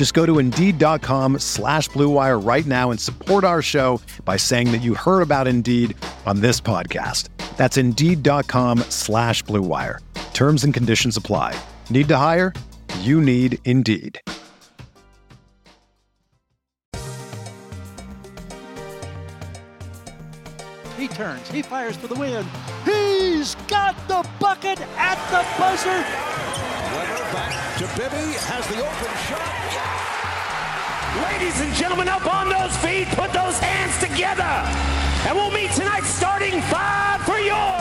Just go to Indeed.com slash BlueWire right now and support our show by saying that you heard about Indeed on this podcast. That's Indeed.com slash BlueWire. Terms and conditions apply. Need to hire? You need Indeed. He turns. He fires for the win. He's got the bucket at the buzzer. Bibby. Has the open shot. Ladies and gentlemen, up on those feet, put those hands together. And we'll meet tonight starting five for your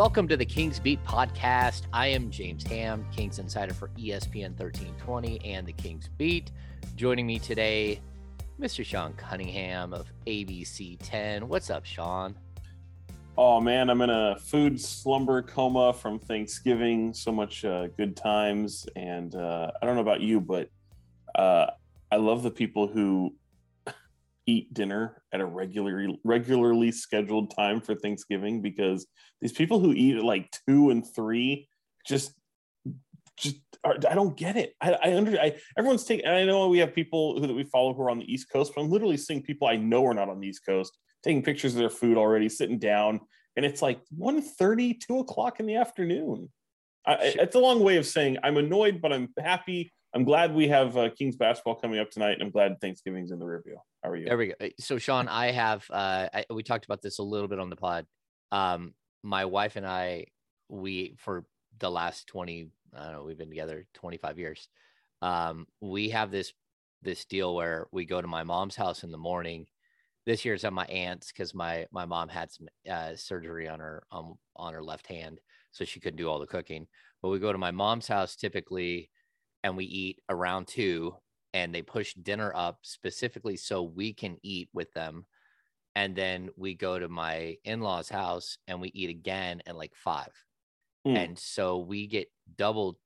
Welcome to the Kings Beat podcast. I am James Ham, Kings Insider for ESPN 1320 and the Kings Beat. Joining me today, Mr. Sean Cunningham of ABC 10. What's up, Sean? Oh man, I'm in a food slumber coma from Thanksgiving. So much uh, good times, and uh, I don't know about you, but uh, I love the people who eat dinner at a regularly regularly scheduled time for Thanksgiving because these people who eat at like two and three just just are, I don't get it. I, I under I everyone's taking. I know we have people who that we follow who are on the East Coast, but I'm literally seeing people I know are not on the East Coast taking pictures of their food already, sitting down, and it's like 1.30, 2 o'clock in the afternoon. I, it's a long way of saying I'm annoyed, but I'm happy. I'm glad we have uh, Kings basketball coming up tonight, and I'm glad Thanksgiving's in the review. How are you? There we go. So, Sean, I have, uh, I, we talked about this a little bit on the pod. Um, my wife and I, we, for the last 20, I don't know, we've been together 25 years. Um, we have this, this deal where we go to my mom's house in the morning. This year it's at my aunt's because my, my mom had some uh, surgery on her, um, on her left hand. So she couldn't do all the cooking, but we go to my mom's house typically and we eat around two and they push dinner up specifically so we can eat with them. And then we go to my in law's house and we eat again at like five. Hmm. And so we get double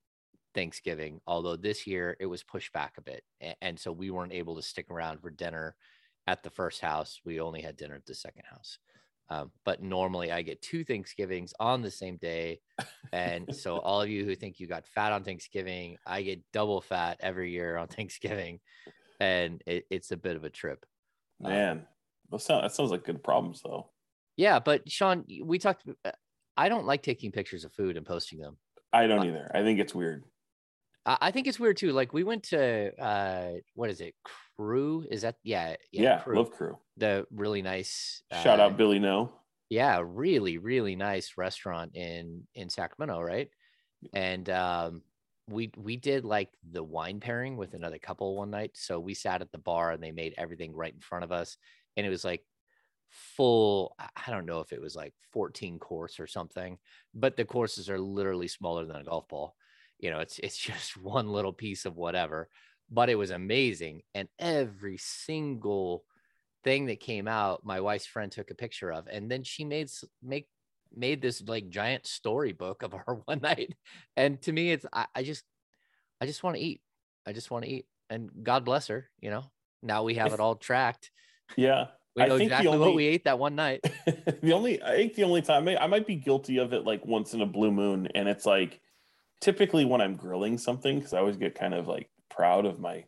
Thanksgiving, although this year it was pushed back a bit. And so we weren't able to stick around for dinner at the first house. We only had dinner at the second house. Um, but normally I get two Thanksgivings on the same day. And so all of you who think you got fat on Thanksgiving, I get double fat every year on Thanksgiving. And it, it's a bit of a trip. Um, Man, that sounds, that sounds like good problems though. Yeah, but Sean, we talked. uh, I don't like taking pictures of food and posting them. I don't Uh, either. I think it's weird. I, I think it's weird too. Like we went to uh, what is it? Kru? Is that yeah? Yeah, Kru. love Kru. The really nice. Shout uh, out Billy Ngo. yeah really really nice restaurant in in sacramento right and um we we did like the wine pairing with another couple one night so we sat at the bar and they made everything right in front of us and it was like full i I don't know if it was like 14 course or something but the courses are literally smaller than a golf ball you know it's it's just one little piece of whatever but it was amazing and every single thing that came out my wife's friend took a picture of and then she made make made this like giant storybook of our one night. And to me it's i, I just i just want to eat. I just want to eat. And god bless her you know? Now we have it all tracked. Yeah. we I know exactly what we ate that one night. The only I think the only time I, I might be guilty of it like once in a blue moon, and it's like typically when I'm grilling something because I always get kind of like proud of my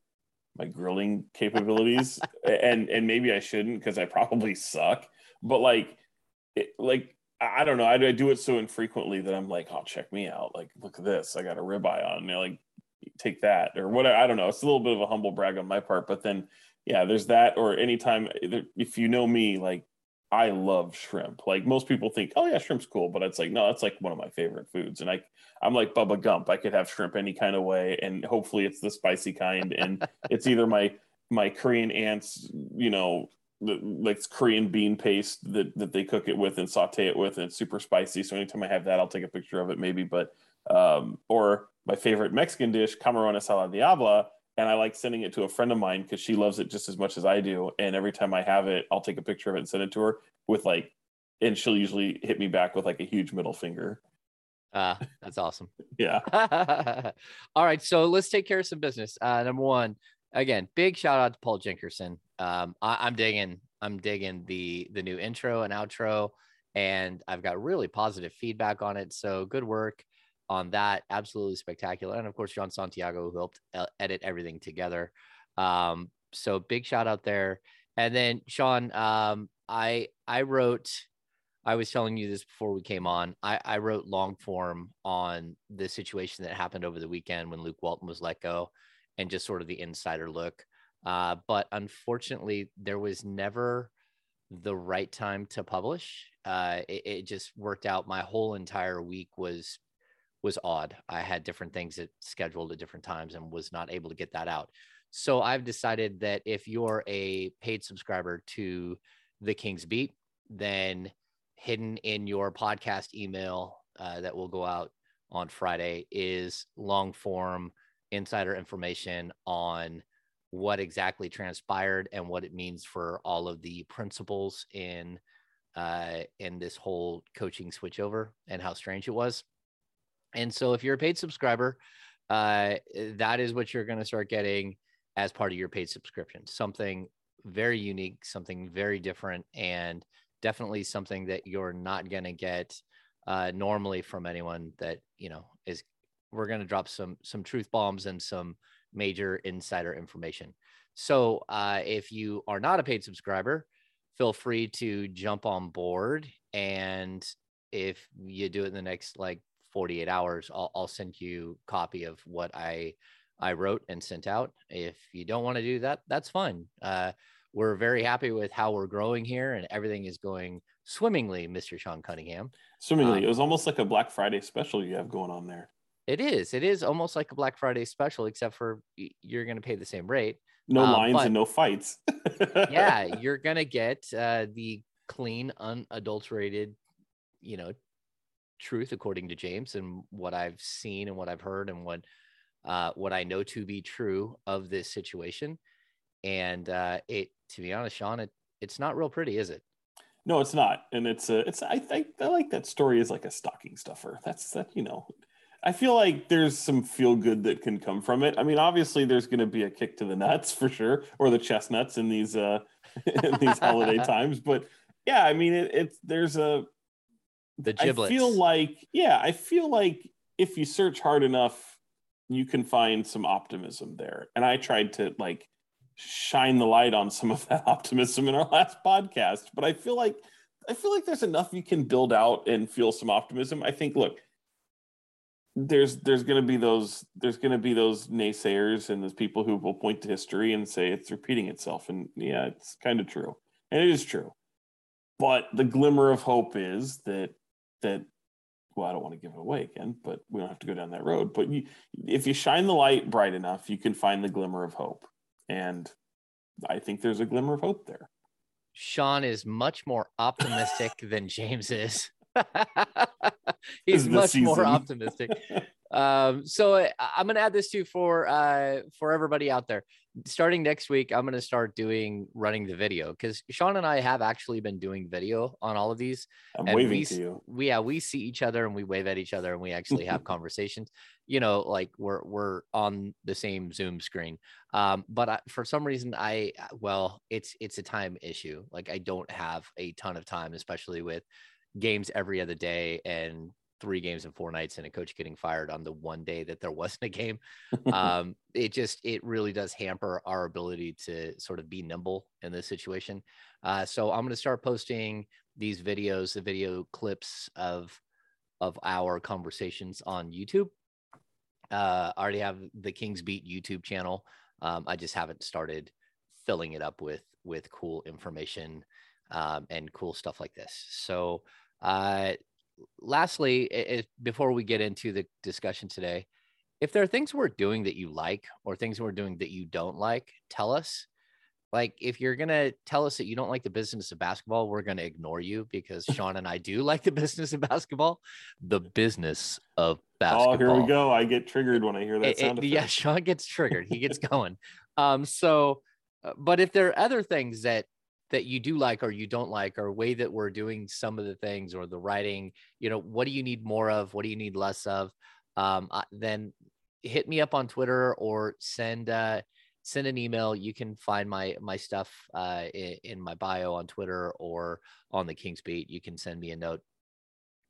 my grilling capabilities, and and maybe I shouldn't because I probably suck, but like it, like. I I don't know. I, I, do it so infrequently that I'm like, oh, check me out. Like, look at this. I got a ribeye on. You like, take that or whatever. I don't know. It's a little bit of a humble brag on my part, but then, yeah, there's that. Or anytime, if you know me, like, I love shrimp. Like most people think, oh yeah, shrimp's cool, but it's like no, it's like one of my favorite foods. And I, I'm like Bubba Gump. I could have shrimp any kind of way, and hopefully it's the spicy kind. And it's either my my Korean aunts, you know, like Korean bean paste that, that they cook it with and saute it with, and it's super spicy. So anytime I have that, I'll take a picture of it, maybe. But um, or my favorite Mexican dish, camarones a la diabla, and I like sending it to a friend of mine because she loves it just as much as I do. And every time I have it, I'll take a picture of it and send it to her with like, and she'll usually hit me back with like a huge middle finger. Uh, that's awesome. yeah. All right. So let's take care of some business. Uh, number one, again, big shout out to Paul Jinkerson. Um, I, am digging, I'm digging the the new intro and outro, and I've got really positive feedback on it. So good work on that. Absolutely spectacular, and of course John Santiago who helped uh, edit everything together. Um, so big shout out there. And then Sean, um, I I wrote. I was telling you this before we came on. I, I wrote long form on the situation that happened over the weekend when Luke Walton was let go and just sort of the insider look. Uh, but unfortunately, there was never the right time to publish. Uh, it, it, just worked out. My whole entire week was was odd. I had different things that scheduled at different times and was not able to get that out. So I've decided that if you're a paid subscriber to the King's Beat, then hidden in your podcast email uh, that will go out on Friday is long form insider information on what exactly transpired and what it means for all of the principals in uh, in this whole coaching switchover and how strange it was. And so, if you're a paid subscriber, uh, that is what you're going to start getting as part of your paid subscription. Something very unique, something very different, and definitely something that you're not going to get uh, normally from anyone that you know is we're going to drop some some truth bombs and some major insider information. So uh, if you are not a paid subscriber, feel free to jump on board. And if you do it in the next like 48 hours, I'll, I'll send you copy of what I I wrote and sent out. If you don't want to do that, that's fine. Uh, we're very happy with how we're growing here, and everything is going swimmingly, Mr. Sean Cunningham. Swimmingly, um, it was almost like a Black Friday special you have going on there. It is. It is almost like a Black Friday special, except for you're going to pay the same rate. No uh, lines and no fights. yeah, you're going to get uh, the clean, unadulterated, you know, truth according to James and what I've seen and what I've heard and what uh, what I know to be true of this situation. And uh, it, to be honest, Sean, it, it's not real pretty, is it? No, it's not. And it's a, it's I think I like that story is like a stocking stuffer. That's that you know I feel like there's some feel good that can come from it. I mean, obviously, there's going to be a kick to the nuts for sure, or the chestnuts in these uh, in these holiday times. But yeah, I mean, it, it's there's a the giblets. I feel like yeah, I feel like if you search hard enough, you can find some optimism there. And I tried to like shine the light on some of that optimism in our last podcast, but I feel like I feel like there's enough you can build out and feel some optimism. I think look there's there's going to be those there's going to be those naysayers and those people who will point to history and say it's repeating itself and yeah it's kind of true and it is true but the glimmer of hope is that that well i don't want to give it away again but we don't have to go down that road but you, if you shine the light bright enough you can find the glimmer of hope and i think there's a glimmer of hope there sean is much more optimistic than james is He's much season. more optimistic. um, so I, I'm gonna add this too for uh, for everybody out there. Starting next week, I'm gonna start doing running the video because Sean and I have actually been doing video on all of these. I'm waving we, to you. We yeah, we see each other and we wave at each other and we actually have conversations. You know, like we're we're on the same Zoom screen. Um, but I, for some reason, I well, it's it's a time issue. Like I don't have a ton of time, especially with games every other day and three games in four nights and a coach getting fired on the one day that there wasn't a game um, it just it really does hamper our ability to sort of be nimble in this situation uh, so i'm going to start posting these videos, the video clips of of our conversations on YouTube. Uh, I already have the Kings Beat YouTube channel. Um, I just haven't started filling it up with with cool information um, and cool stuff like this. So, uh, lastly, it, before we get into the discussion today, if there are things we're doing that you like or things we're doing that you don't like, tell us. Like, if you're going to tell us that you don't like the business of basketball, we're going to ignore you because Sean and I do like the business of basketball. The business of basketball. Oh, here we go. I get triggered when I hear that it, sound. It, yeah, Sean gets triggered. He gets going. um, so, uh, but if there are other things that that you do like or you don't like or way that we're doing some of the things or the writing you know what do you need more of? What do you need less of? Um, then hit me up on twitter or send uh, send an email. You can find my my stuff uh, in, in my bio on twitter or on the kings beat. You can send me a note.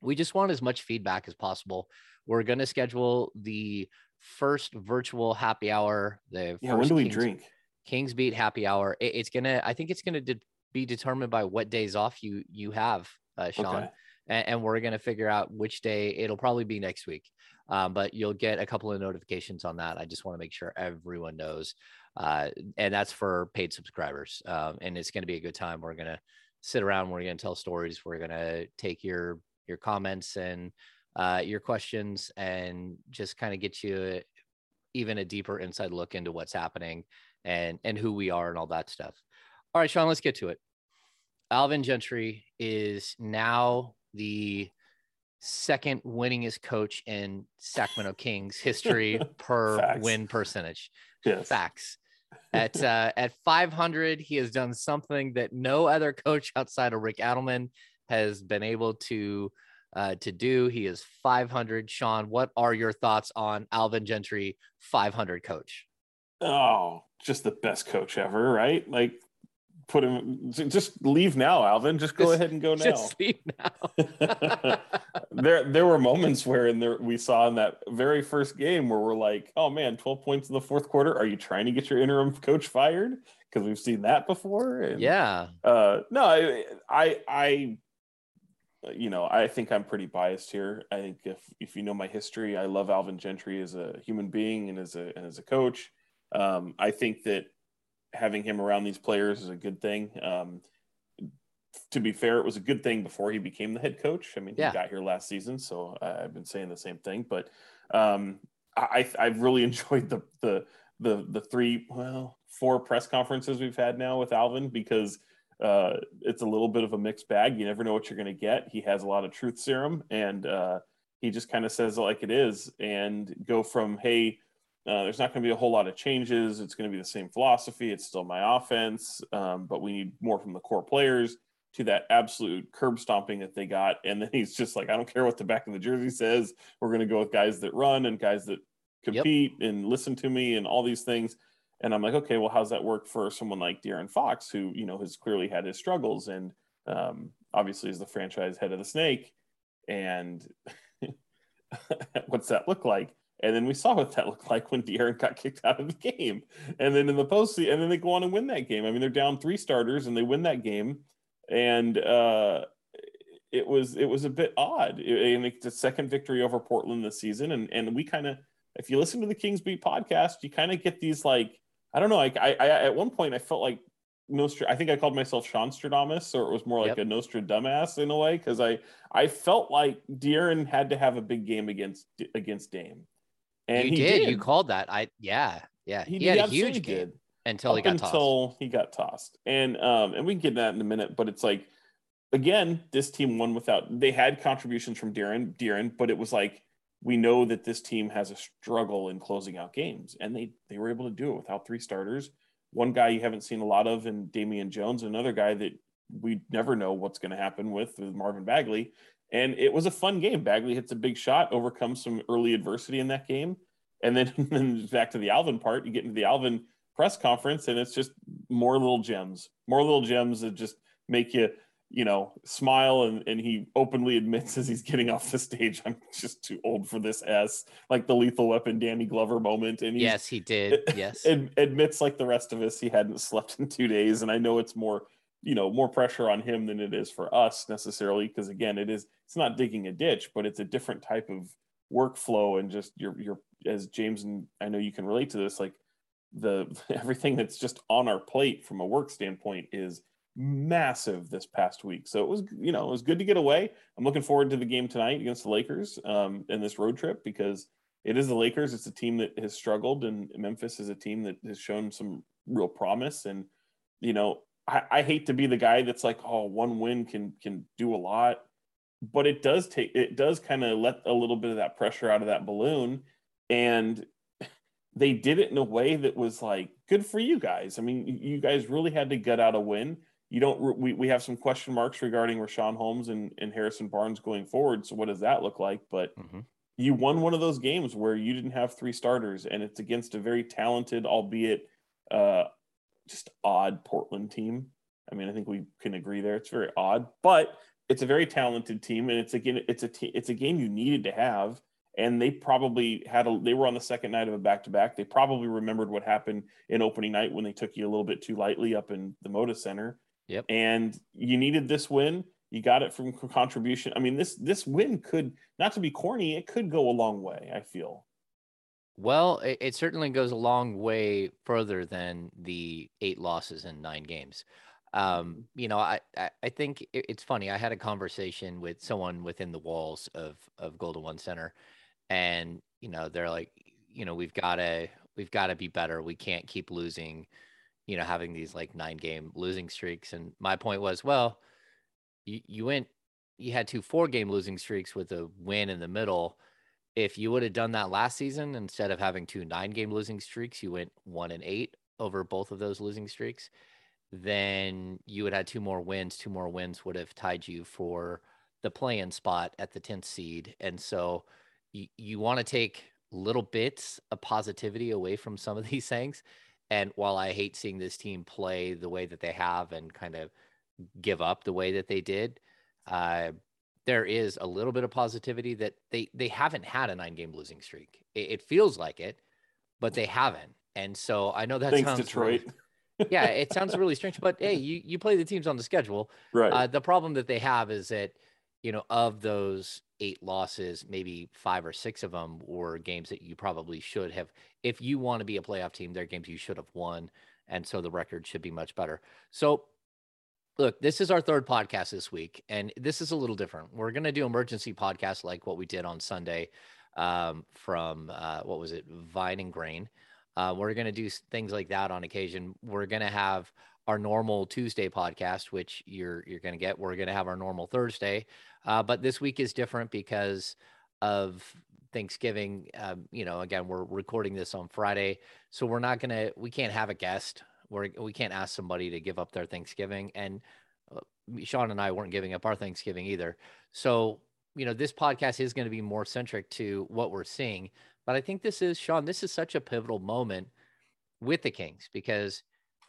We just want as much feedback as possible. We're going to schedule the first virtual happy hour the yeah when do we kings, drink Kings Beat Happy Hour. It, it's gonna. I think it's gonna de- be determined by what days off you you have, uh, Sean. Okay. And, and, we're gonna figure out which day. It'll probably be next week, um, but you'll get a couple of notifications on that. I just want to make sure everyone knows, uh, and that's for paid subscribers. Um, and it's gonna be a good time. We're gonna sit around. We're gonna tell stories. We're gonna take your your comments and uh, your questions and just kind of get you even a deeper inside look into what's happening and and who we are and all that stuff. All right, Sean, let's get to it. Alvin Gentry is now the second winningest coach in Sacramento Kings history per Facts. win percentage. Yes. Facts. At uh, at 500, he has done something that no other coach outside of Rick Adelman has been able to uh, to do. He is 500. Sean, what are your thoughts on Alvin Gentry, 500 coach? Oh, just the best coach ever, right? Like put him just leave now, Alvin. Just go just, ahead and go now. Just leave now. there there were moments where in there we saw in that very first game where we're like, oh man, 12 points in the fourth quarter. Are you trying to get your interim coach fired? Because we've seen that before. And, yeah. Uh no, I I I you know, I think I'm pretty biased here. I think if if you know my history, I love Alvin Gentry as a human being and as a and as a coach. Um, I think that having him around these players is a good thing. Um, to be fair, it was a good thing before he became the head coach. I mean, yeah. he got here last season, so I've been saying the same thing. But um, I, I've really enjoyed the the the the three well four press conferences we've had now with Alvin because uh, it's a little bit of a mixed bag. You never know what you're going to get. He has a lot of truth serum, and uh, he just kind of says it like it is, and go from hey uh, there's not going to be a whole lot of changes. It's going to be the same philosophy. It's still my offense, um, but we need more from the core players to that absolute curb stomping that they got. And then he's just like, I don't care what the back of the jersey says. We're going to go with guys that run and guys that compete yep. and listen to me and all these things. And I'm like, okay, well, how's that work for someone like De'Aaron Fox, who you know has clearly had his struggles and um, obviously is the franchise head of the snake. And what's that look like? And then we saw what that looked like when De'Aaron got kicked out of the game. And then in the post, and then they go on and win that game. I mean, they're down three starters and they win that game. And uh, it was it was a bit odd. and it's the second victory over Portland this season. And and we kind of, if you listen to the Kings Beat podcast, you kind of get these like, I don't know, like I, I at one point I felt like Nostra. I think I called myself Sean Stradamus, or it was more like yep. a Nostra dumbass in a way because I I felt like De'Aaron had to have a big game against against Dame and you did. did. You called that. I yeah yeah. He, he had a huge game until he got until tossed. he got tossed. And um and we can get that in a minute, but it's like again, this team won without. They had contributions from De'Aaron, De'Aaron, but it was like we know that this team has a struggle in closing out games, and they they were able to do it without three starters. One guy you haven't seen a lot of, in Damian Jones. Another guy that we never know what's going to happen with, with Marvin Bagley. And it was a fun game. Bagley hits a big shot, overcomes some early adversity in that game. And then, then back to the Alvin part, you get into the Alvin press conference, and it's just more little gems, more little gems that just make you, you know, smile. And, and he openly admits as he's getting off the stage, I'm just too old for this S, like the lethal weapon Danny Glover moment. And yes, he did. Yes. admits like the rest of us, he hadn't slept in two days. And I know it's more you know more pressure on him than it is for us necessarily because again it is it's not digging a ditch but it's a different type of workflow and just your your as James and I know you can relate to this like the everything that's just on our plate from a work standpoint is massive this past week. So it was, you know, it was good to get away. I'm looking forward to the game tonight against the Lakers um, in this road trip because it is the Lakers. It's a team that has struggled, and Memphis is a team that has shown some real promise. And you know, I, I hate to be the guy that's like, oh, one win can can do a lot, but it does take it does kind of let a little bit of that pressure out of that balloon, and they did it in a way that was like good for you guys. I mean, you guys really had to gut out a win. You don't. We, we have some question marks regarding Richaun Holmes and, and Harrison Barnes going forward. So what does that look like? But mm-hmm. you won one of those games where you didn't have three starters, and it's against a very talented, albeit uh, just odd Portland team. I mean, I think we can agree there. It's very odd, but it's a very talented team, and it's again, it's a t- it's a game you needed to have. And they probably had a. They were on the second night of a back to back. They probably remembered what happened in opening night when they took you a little bit too lightly up in the Moda Center. Yep. And you needed this win. You got it from contribution. I mean, this this win could not to be corny. It could go a long way. I feel. Well, it, it, certainly goes a long way further than the eight losses in nine games. Um, you know, I, I, I think it, it's funny. I had a conversation with someone within the walls of, of Golden One Center, and, you know, they're like, you know, we've got to, we've got to be better. We can't keep losing, you know, having these like nine game losing streaks. And my point was, well, you, you went, you had two four game losing streaks with a win in the middle if you would have done that last season instead of having two nine game losing streaks, you went one and eight over both of those losing streaks, then you would have two more wins. Two more wins would have tied you for the play in spot at the 10th seed. And so you, you want to take little bits of positivity away from some of these things. And while I hate seeing this team play the way that they have and kind of give up the way that they did, uh, there is a little bit of positivity that they they haven't had a nine game losing streak. It, it feels like it, but they haven't. And so I know that Thanks, sounds Detroit. Really, yeah, it sounds really strange, but hey, you you play the teams on the schedule. Right. Uh, the problem that they have is that you know of those eight losses, maybe five or six of them were games that you probably should have. If you want to be a playoff team, they're games you should have won, and so the record should be much better. So look, this is our third podcast this week, and this is a little different. We're going to do emergency podcast like what we did on Sunday um, from uh, what was it, Vine and Grain. Uh, we're going to do things like that on occasion. We're going to have our normal Tuesday podcast, which you're you're going to get. We're going to have our normal Thursday, uh, but this week is different because of Thanksgiving. Um, you know, again, we're recording this on Friday, so we're not gonna we can't have a guest we're, we can't ask somebody to give up their Thanksgiving. And uh, Sean and I weren't giving up our Thanksgiving either. So, you know, this podcast is going to be more centric to what we're seeing. But I think this is, Sean, this is such a pivotal moment with the Kings because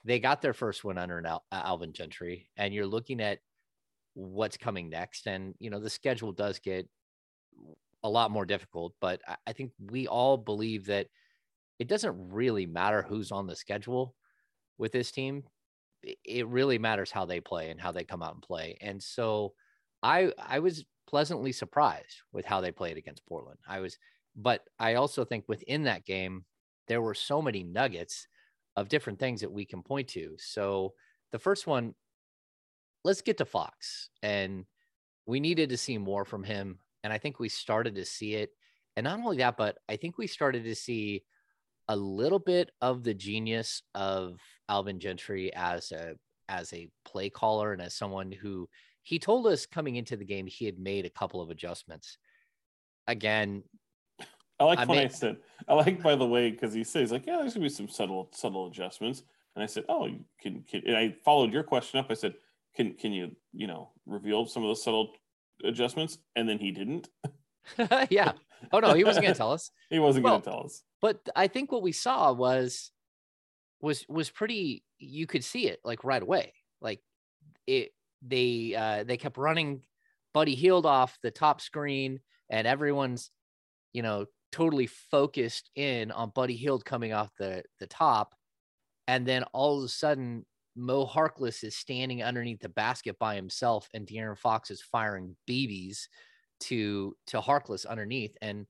they got their first win under Al- Alvin Gentry. And you're looking at what's coming next. And, you know, the schedule does get a lot more difficult. But I, I think we all believe that it doesn't really matter who's on the schedule with this team, it really matters how they play and how they come out and play. And so I I was pleasantly surprised with how they played against Portland. I was but I also think within that game there were so many nuggets of different things that we can point to. So the first one let's get to Fox and we needed to see more from him and I think we started to see it. And not only that, but I think we started to see a little bit of the genius of Alvin Gentry as a as a play caller and as someone who he told us coming into the game he had made a couple of adjustments. Again, I like I when I said I like by the way because he says like yeah there's gonna be some subtle subtle adjustments and I said oh can can and I followed your question up I said can can you you know reveal some of those subtle adjustments and then he didn't. yeah. Oh no, he wasn't gonna tell us. he wasn't well, gonna tell us. But I think what we saw was was was pretty you could see it like right away. Like it they uh they kept running Buddy Hield off the top screen and everyone's you know totally focused in on Buddy Hield coming off the the top and then all of a sudden Mo Harkless is standing underneath the basket by himself, and De'Aaron Fox is firing BBs to to Harkless underneath, and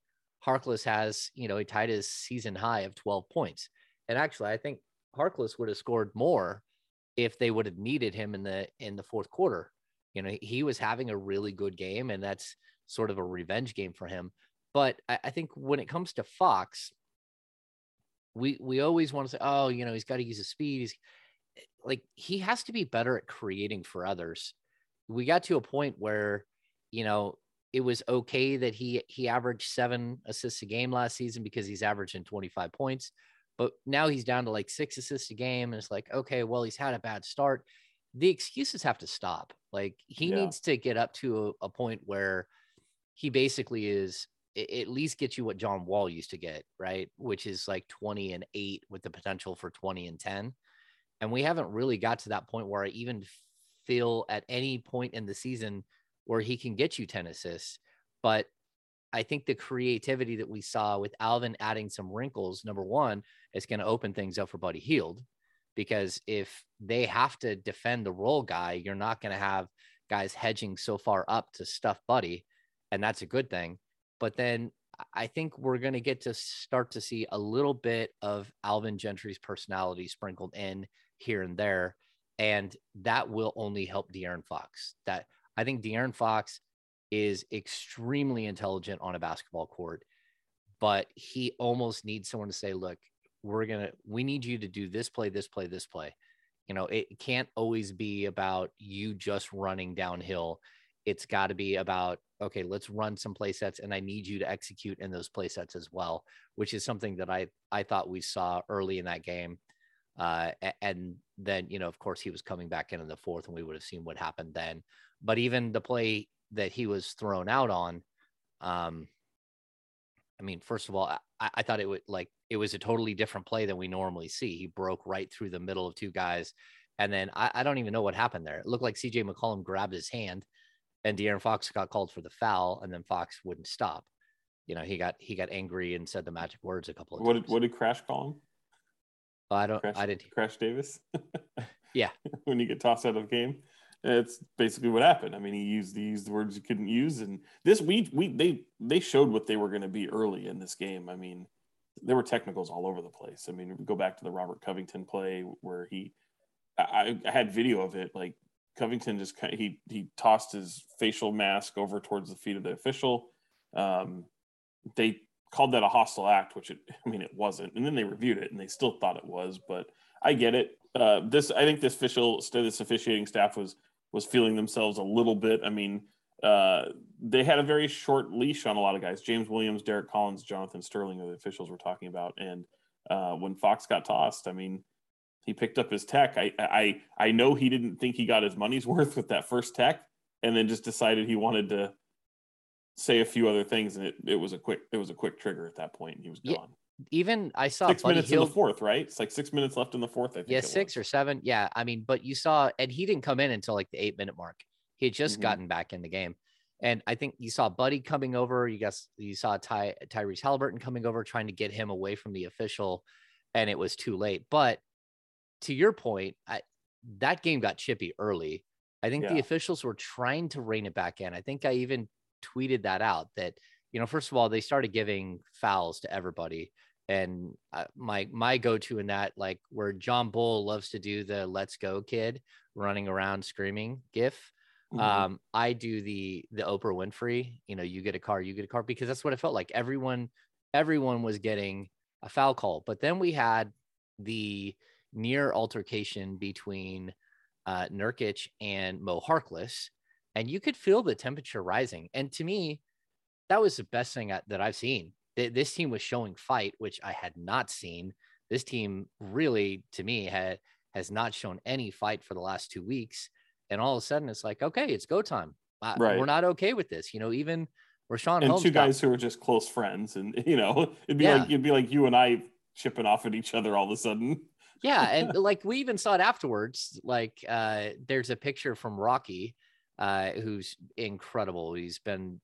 Harkless has you know he tied his season high of 12 points. And actually, I think Harkless would have scored more if they would have needed him in the in the fourth quarter. You know, he was having a really good game, and that's sort of a revenge game for him. But I, I think when it comes to Fox, we we always want to say, oh, you know, he's got to use his speed. He's like he has to be better at creating for others. We got to a point where, you know, it was okay that he he averaged seven assists a game last season because he's averaging 25 points. But now he's down to like six assists a game. And it's like, okay, well, he's had a bad start. The excuses have to stop. Like he yeah. needs to get up to a, a point where he basically is at least get you what John Wall used to get, right? Which is like 20 and 8 with the potential for 20 and 10. And we haven't really got to that point where I even feel at any point in the season where he can get you 10 assists. But I think the creativity that we saw with Alvin adding some wrinkles, number one, is going to open things up for Buddy Hield. Because if they have to defend the role guy, you're not going to have guys hedging so far up to stuff Buddy. And that's a good thing. But then I think we're going to get to start to see a little bit of Alvin Gentry's personality sprinkled in here and there. And that will only help De'Aaron Fox. That I think De'Aaron Fox is extremely intelligent on a basketball court, but he almost needs someone to say, look, we're going to, we need you to do this play, this play, this play. You know, it can't always be about you just running downhill. It's got to be about, okay, let's run some play sets and I need you to execute in those play sets as well, which is something that I, I thought we saw early in that game. Uh, and then, you know, of course, he was coming back in in the fourth, and we would have seen what happened then. But even the play that he was thrown out on, um, I mean, first of all, I, I thought it would like it was a totally different play than we normally see. He broke right through the middle of two guys, and then I, I don't even know what happened there. It looked like C.J. McCollum grabbed his hand, and De'Aaron Fox got called for the foul, and then Fox wouldn't stop. You know, he got he got angry and said the magic words a couple of what times. Did, what did Crash call him? I don't. Crash, I didn't. Crash Davis. yeah. when you get tossed out of the game. It's basically what happened. I mean, he used he used the words you couldn't use, and this we we they they showed what they were going to be early in this game. I mean, there were technicals all over the place. I mean, go back to the Robert Covington play where he, I, I had video of it. Like Covington just he he tossed his facial mask over towards the feet of the official. Um, they called that a hostile act, which it I mean it wasn't, and then they reviewed it and they still thought it was. But I get it. Uh, this I think this official this officiating staff was was feeling themselves a little bit. I mean, uh, they had a very short leash on a lot of guys. James Williams, Derek Collins, Jonathan Sterling the officials we're talking about. And uh, when Fox got tossed, I mean, he picked up his tech. I, I I know he didn't think he got his money's worth with that first tech, and then just decided he wanted to say a few other things, and it, it was a quick it was a quick trigger at that point, and he was gone. Even I saw six minutes Hield, in the fourth, right? It's like six minutes left in the fourth. I think. Yeah, six was. or seven. Yeah, I mean, but you saw, and he didn't come in until like the eight minute mark. He had just mm-hmm. gotten back in the game. And I think you saw Buddy coming over. You guys, you saw Ty, Tyrese Halliburton coming over, trying to get him away from the official, and it was too late. But to your point, I, that game got chippy early. I think yeah. the officials were trying to rein it back in. I think I even tweeted that out that you know, first of all, they started giving fouls to everybody, and uh, my my go to in that like where John Bull loves to do the "Let's go, kid" running around screaming gif Mm-hmm. Um, I do the the Oprah Winfrey, you know, you get a car, you get a car, because that's what it felt like. Everyone, everyone was getting a foul call. But then we had the near altercation between uh, Nurkic and Mo Harkless, and you could feel the temperature rising. And to me, that was the best thing that I've seen. This team was showing fight, which I had not seen. This team really, to me, had has not shown any fight for the last two weeks and all of a sudden it's like, okay, it's go time. right. We're not okay with this. You know, even Richaun and Holmes two guys got... who are just close friends, and you know, it'd be yeah. like it'd be like you and I chipping off at each other all of a sudden. yeah, and like we even saw it afterwards. Like uh, there's a picture from Rocky, uh, who's incredible. He's been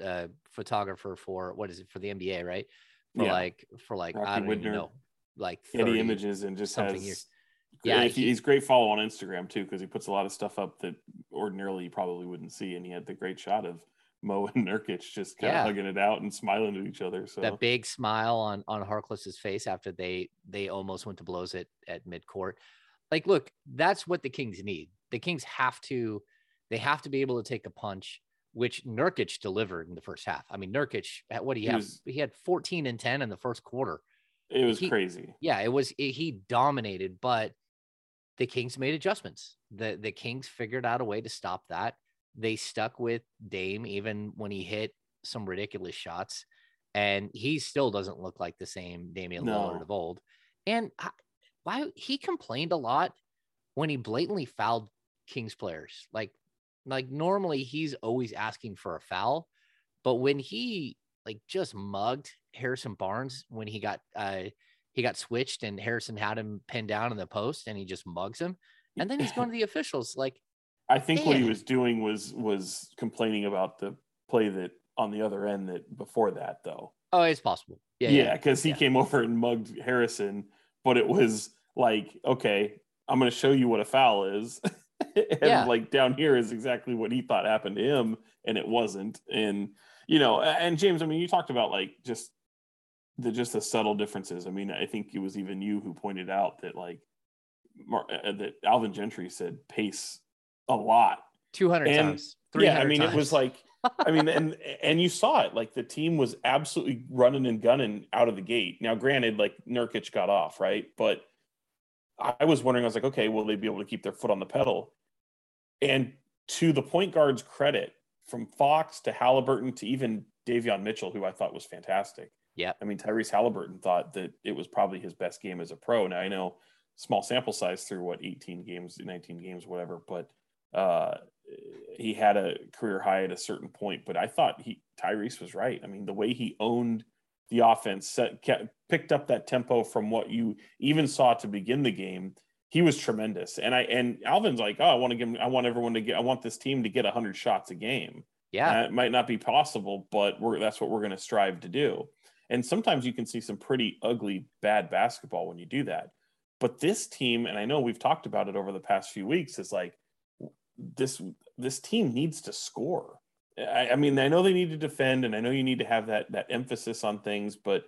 a photographer for what is it for the NBA, right? For yeah. like for like Rocky I don't Widner, even know, like 30 images and just has years Yeah, he- he's great follow on Instagram too because he puts a lot of stuff up that ordinarily you probably wouldn't see, and he had the great shot of Mo and Nurkic just kind Yeah. of hugging it out and smiling at each other. So that big smile on on Harkless's face after they they almost went to blows at at midcourt. Like, look, that's what the Kings need. The Kings have to they have to be able to take a punch, which Nurkic delivered in the first half. I mean, Nurkic, at what do you He have? was- he had 14 and 10 in the first quarter. it was he- crazy. Yeah, it was it, he dominated, but the Kings made adjustments. The the Kings figured out a way to stop that. They stuck with Dame even when he hit some ridiculous shots, and he still doesn't look like the same Damian No. Lillard of old. And I, why he complained a lot when he blatantly fouled Kings players. Like like normally he's always asking for a foul, but when he like just mugged Harrison Barnes when he got uh he got switched and Harrison had him pinned down in the post and he just mugs him. And then he's going to the officials like, I think what he was doing was was complaining about the play that on the other end that before that though. oh, it's possible. Yeah. Yeah, because he yeah. came over and mugged Harrison, but it was like, okay, I'm going to show you what a foul is. and Yeah. like down here is exactly what he thought happened to him, and it wasn't. And you know, and James, I mean, you talked about like just the just the subtle differences. I mean, I think it was even you who pointed out that like Mar- uh, that Alvin Gentry said pace a lot 200 And- times. yeah, I 300 mean, it was like, I mean, and and you saw it. Like the team was absolutely running and gunning out of the gate. Now, granted, like Nurkic got off, right? But I was wondering, I was like, okay, will they be able to keep their foot on the pedal? And to the point guard's credit, from Fox to Halliburton to even Davion Mitchell, who I thought was fantastic. Yeah. I mean, Tyrese Halliburton thought that it was probably his best game as a pro. Now I know small sample size through what 18 games, 19 games, whatever, but uh he had a career high at a certain point, but I thought he Tyrese was right. I mean, the way he owned the offense, set, kept, picked up that tempo from what you even saw to begin the game. He was tremendous, and I and Alvin's like, oh, I want to give, him, I want everyone to get, I want this team to get hundred shots a game. yeah. it might not be possible, but we're that's what we're going to strive to do. And sometimes you can see some pretty ugly, bad basketball when you do that. But this team, and I know we've talked about it over the past few weeks, is like this this team needs to score. I, I mean, I know they need to defend, and I know you need to have that that emphasis on things, but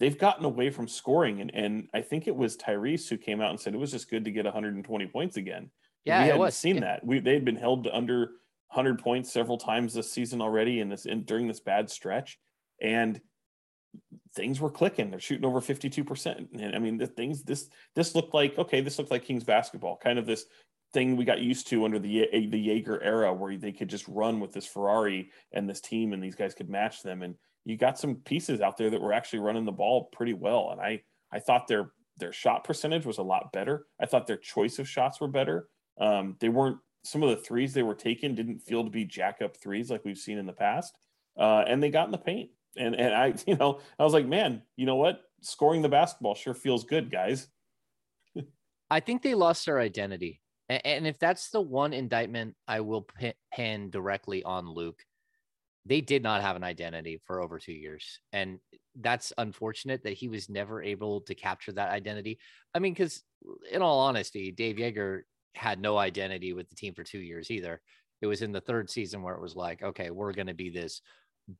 they've gotten away from scoring. And and I think it was Tyrese who came out and said it was just good to get 120 points again. Yeah, we hadn't was. seen Yeah. that. We they'd been held to under 100 points several times this season already in this in during this bad stretch, and things were clicking. They're shooting over 52 percent, and I mean the things this this looked like okay, this looked like Kings basketball, kind of this thing we got used to under the the Joerger era where they could just run with this Ferrari and this team, and these guys could match them, and you got some pieces out there that were actually running the ball pretty well, and I I thought their their shot percentage was a lot better. I thought their choice of shots were better. Um, they weren't some of the threes they were taking didn't feel to be jack up threes like we've seen in the past. Uh, and they got in the paint. And and I, you know, I was like, man, you know what? Scoring the basketball sure feels good, guys. I think they lost their identity. And if that's the one indictment I will pin, directly on Luke, they did not have an identity for over two years. And that's unfortunate that he was never able to capture that identity. I mean, because in all honesty, Dave Joerger had no identity with the team for two years either. It was in the third season where it was like, okay, we're going to be this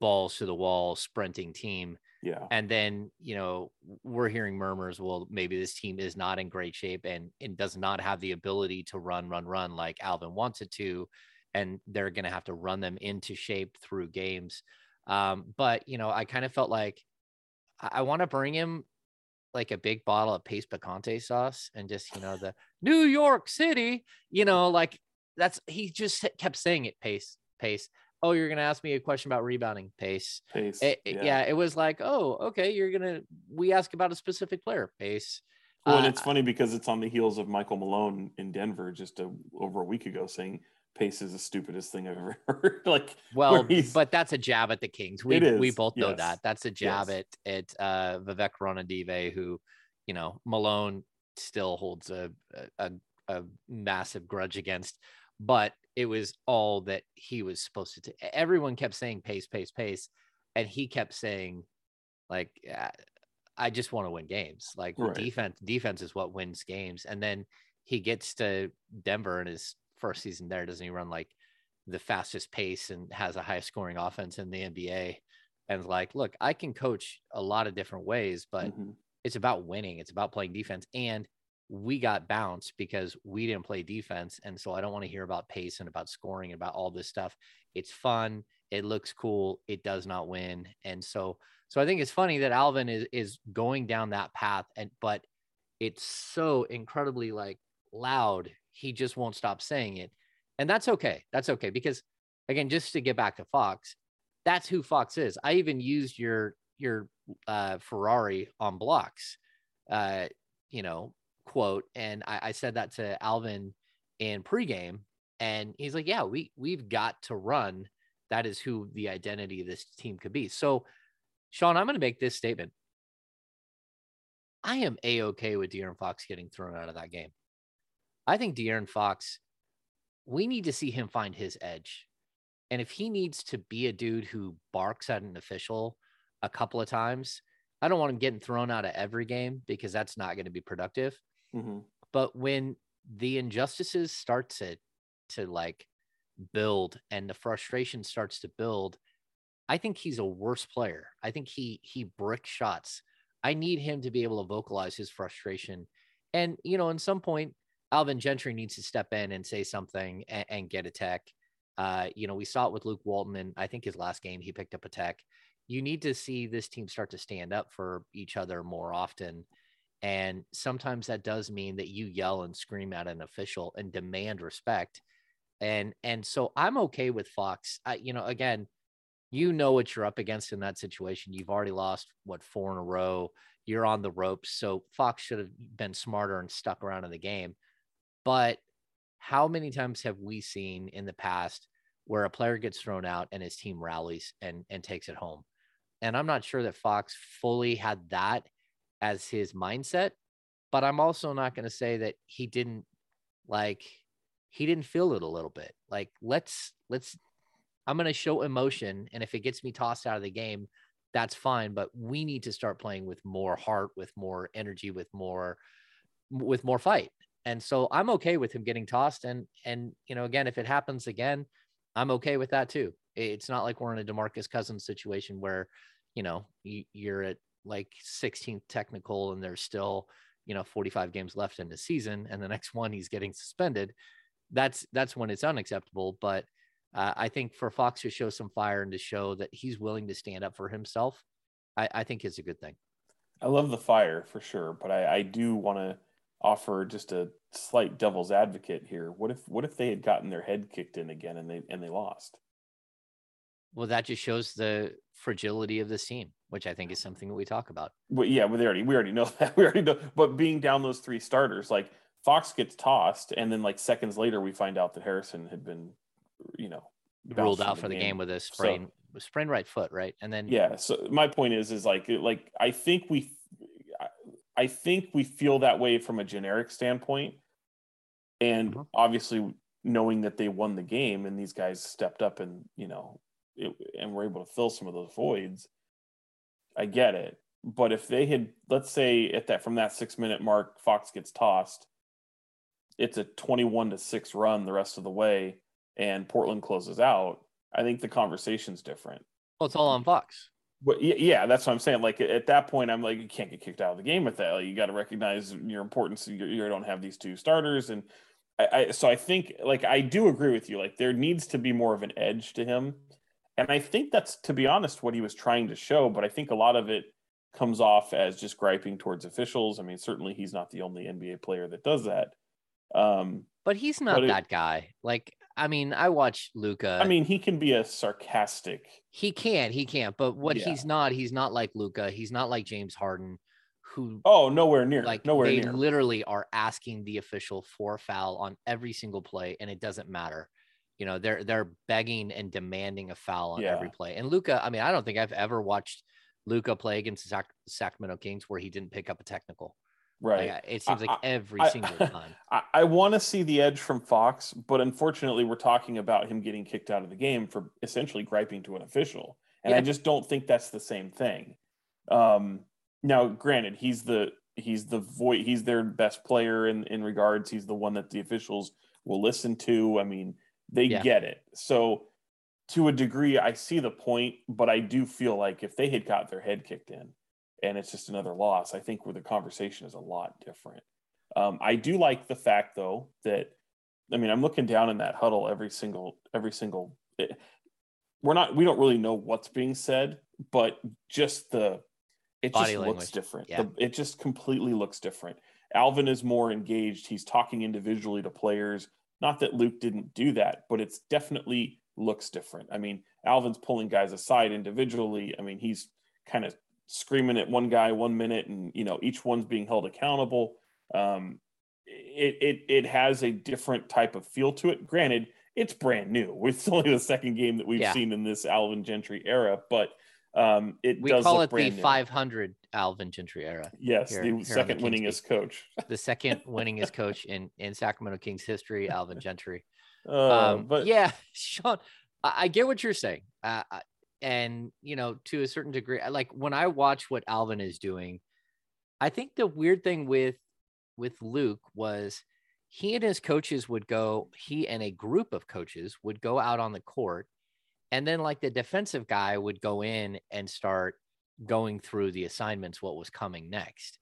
balls to the wall sprinting team Yeah. and then you know we're hearing murmurs well maybe this team is not in great shape and and does not have the ability to run run run like alvin wants it to and they're going to have to run them into shape through games um but you know i kind of felt like i, I want to bring him like a big bottle of Pace picante sauce and just you know the new york city you know like that's he just kept saying it pace pace oh you're going to ask me a question about rebounding pace Pace. it, it- yeah. it was like, oh, okay, you're gonna. We ask about a specific player, pace. Well, and Uh, it's funny because it's on the heels of Michael Malone in Denver just a, over a week ago saying pace is the stupidest thing I've ever heard. like, well, but that's a jab at the Kings. We we is, both know yes, that. That's a jab yes. at at uh, Vivek Ranadive, who, you know, Malone still holds a a, a massive grudge against. But it was all that he was supposed to. T- Everyone kept saying pace, pace, pace, and he kept saying, like, "Ah, I just want to win games. Like Right. defense, defense is what wins games. And then he gets to Denver and his first season there. Doesn't he run like the fastest pace and has a high scoring offense in the NBA? And like, look, I can coach a lot of different ways, but Mhm. it's about winning. It's about playing defense. And we got bounced because we didn't play defense. And so I don't want to hear about pace and about scoring and about all this stuff. It's fun. It looks cool. It does not win. And so, so I think it's funny that Alvin is is going down that path. And but it's so incredibly like loud. He just won't stop saying it. And that's okay. That's okay. Because again, just to get back to Fox, that's who Fox is. I even used your your uh, Ferrari on blocks, uh, you know, quote, and I, I said that to Alvin in pregame, and he's like, "Yeah, we we've got to run. That is who the identity of this team could be." So, Sean, I'm going to make this statement. I am a okay with De'Aaron Fox getting thrown out of that game. I think De'Aaron Fox, we need to see him find his edge. And if he needs to be a dude who barks at an official a couple of times, I don't want him getting thrown out of every game because that's not going to be productive. Mhm. But when the injustices start to to like build and the frustration starts to build, I think he's a worse player. I think he he brick shots. I need him to be able to vocalize his frustration. And you know, in some point, Alvin Gentry needs to step in and say something and, and get a tech. Uh, you know, we saw it with Luke Walton, and I think his last game he picked up a tech. You need to see this team start to stand up for each other more often. And sometimes that does mean that you yell and scream at an official and demand respect. And and so I'm okay with Fox. I, you know, again, you know what you're up against in that situation. You've already lost what four in a row. You're on the ropes. So Fox should have been smarter and stuck around in the game. But how many times have we seen in the past where a player gets thrown out and his team rallies and and takes it home? And I'm not sure that Fox fully had that as his mindset, but I'm also not going to say that he didn't like he didn't feel it a little bit. Like let's let's I'm going to show emotion and if it gets me tossed out of the game, that's fine, but we need to start playing with more heart, with more energy, with more with more fight. And so I'm okay with him getting tossed and and you know again if it happens again, I'm okay with that too. It's not like we're in a DeMarcus Cousins situation where, you know, you, you're at like 16th technical and there's still, you know, 45 games left in the season and the next one he's getting suspended. That's that's when it's unacceptable, but uh, I think for Fox to show some fire and to show that he's willing to stand up for himself, I, I think is a good thing. I love the fire for sure, but I, I do want to offer just a slight devil's advocate here. What if what if they had gotten their head kicked in again and they and they lost? Well, that just shows the fragility of this team, which I think is something that we talk about. Well, yeah, we already we already know that we already know. But being down those three starters, like Fox gets tossed, and then like seconds later, we find out that Harrison had been, you know, Ruled out for the game with a So- sprain, sprain right foot, right? And then Yeah. So my point is, is like, like I think we, I- I think we feel that way from a generic standpoint, and Mhm. obviously knowing that they won the game and these guys stepped up and you know, it, and were able to fill some of those voids. I get it, but if they had, let's say, at that from that six minute mark, Fox gets tossed. It's a twenty-one to six run the rest of the way, and Portland closes out. I think the conversation's different. well, it's all on Fox. But yeah, that's what I'm saying. Like at that point, I'm like, you can't get kicked out of the game with that. Like, you got to recognize your importance. You, you don't have these two starters, and I, I, so I think like I do agree with you. Like there needs to be more of an edge to him, and I think that's to be honest what he was trying to show. But I think a lot of it comes off as just griping towards officials. I mean, certainly he's not the only NBA player that does that. Um, But he's not But it- that guy. Like, I mean, I watch Luka. I mean, he can be a sarcastic. he can't, he can't. But what Yeah. he's not, he's not like Luka. He's not like James Harden, who Oh, nowhere near. like nowhere they near. literally are asking the official for foul on every single play, and it doesn't matter. You know, they're they're begging and demanding a foul on every play. And Luka, I mean, I don't think I've ever watched Luka play against the Sac- Sacramento Kings where he didn't pick up a technical. Right. Like, it seems like I- every I- single time. I, I want to see the edge from Fox, but unfortunately, we're talking about him getting kicked out of the game for essentially griping to an official, and I just don't think that's the same thing. Um, now granted he's the he's the voice he's their best player in in regards he's the one that the officials will listen to i mean they Yeah. get it so to a degree i see the point but i do feel like if they had got their head kicked in and it's just another loss i think where the conversation is a lot different. Um, i do like the fact though that i mean i'm looking down in that huddle every single every single eh, we're not we don't really know what's being said but just the it Body just language. looks different. Yeah. The- it just completely looks different. Alvin is more engaged. He's talking individually to players. Not that luke didn't do that but it's definitely looks different. I mean alvin's pulling guys aside individually. I mean he's kind of screaming at one guy one minute and you know each one's being held accountable um it it it has a different type of feel to it granted it's brand new it's only the second game that we've Yeah. seen in this alvin gentry era but um it We does call it the new. 500 Alvin Gentry era. yes here- the here on the second Kings winningest coach The second winningest coach in in Sacramento Kings history, Alvin Gentry. uh, um, but yeah, Sean, I, I get what you're saying, uh, I- and you know, to a certain degree, like when I watch what Alvin is doing, I think the weird thing with with Luke was he and his coaches would go, he and a group of coaches would go out on the court, and then like the defensive guy would go in and start going through the assignments, what was coming next.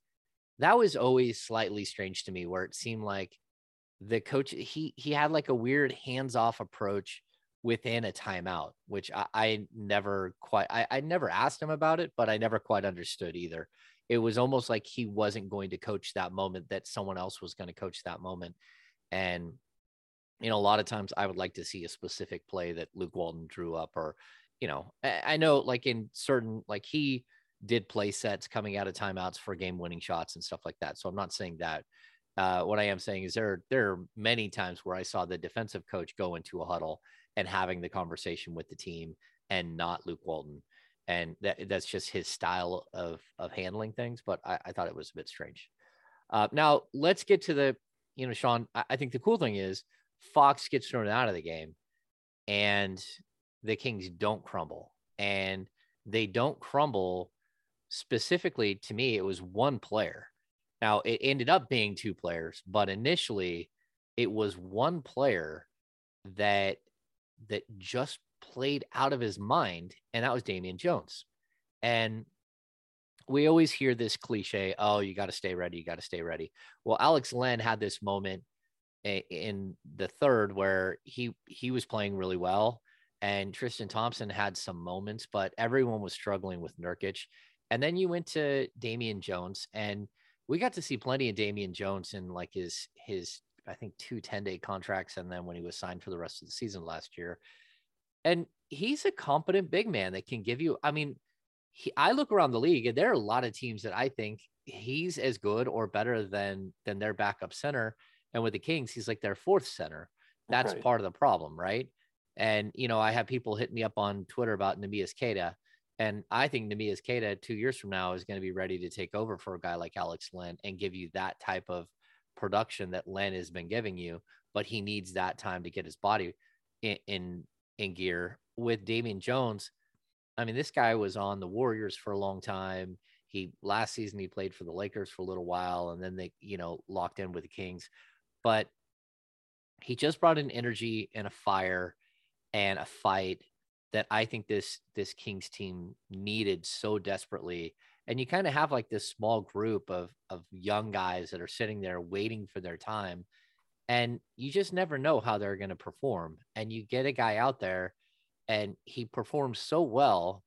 That was always slightly strange to me, where it seemed like the coach he he had like a weird hands-off approach within a timeout which i, I never quite I, I never asked him about it but i never quite understood either. It was almost like he wasn't going to coach that moment that someone else was going to coach that moment. And you know a lot of times i would like to see a specific play that luke walton drew up or you know i, know like in certain like he did play sets coming out of timeouts for game winning shots and stuff like that. So i'm not saying that. Uh, what I am saying is there there are many times where I saw the defensive coach go into a huddle and having the conversation with the team and not Luke Walton, and that that's just his style of of handling things. But I, I thought it was a bit strange. Uh, now let's get to the you know Sean. I, I think the cool thing is Fox gets thrown out of the game, and the Kings don't crumble, and they don't crumble specifically to me. It was one player. Now it ended up being two players, but initially it was one player that that just played out of his mind, and that was Damian Jones. And we always hear this cliche, oh, you got to stay ready, you got to stay ready. Well, Alex Len had this moment in the third where he he was playing really well and Tristan Thompson had some moments, but everyone was struggling with Nurkic. And then you went to Damian Jones and we got to see plenty of Damian Jones in like his his I think two 10 day contracts and then when he was signed for the rest of the season last year. And he's a competent big man that can give you I mean he, I look around the league and there are a lot of teams that I think he's as good or better than than their backup center and with the Kings he's like their fourth center. That's Right. part of the problem, right? And you know, I have people hitting me up on Twitter about Neemias Queta and I think Neemias Queta two years from now is going to be ready to take over for a guy like Alex Len and give you that type of production that Len has been giving you, but he needs that time to get his body in in, in gear. With Damian Jones, I mean, this guy was on the Warriors for a long time. He last season he played for the Lakers for a little while, and then they, you know, locked in with the Kings. But he just brought an energy and a fire and a fight that I think this this Kings team needed so desperately. And you kind of have like this small group of of young guys that are sitting there waiting for their time. And you just never know how they're going to perform. And you get a guy out there and he performs so well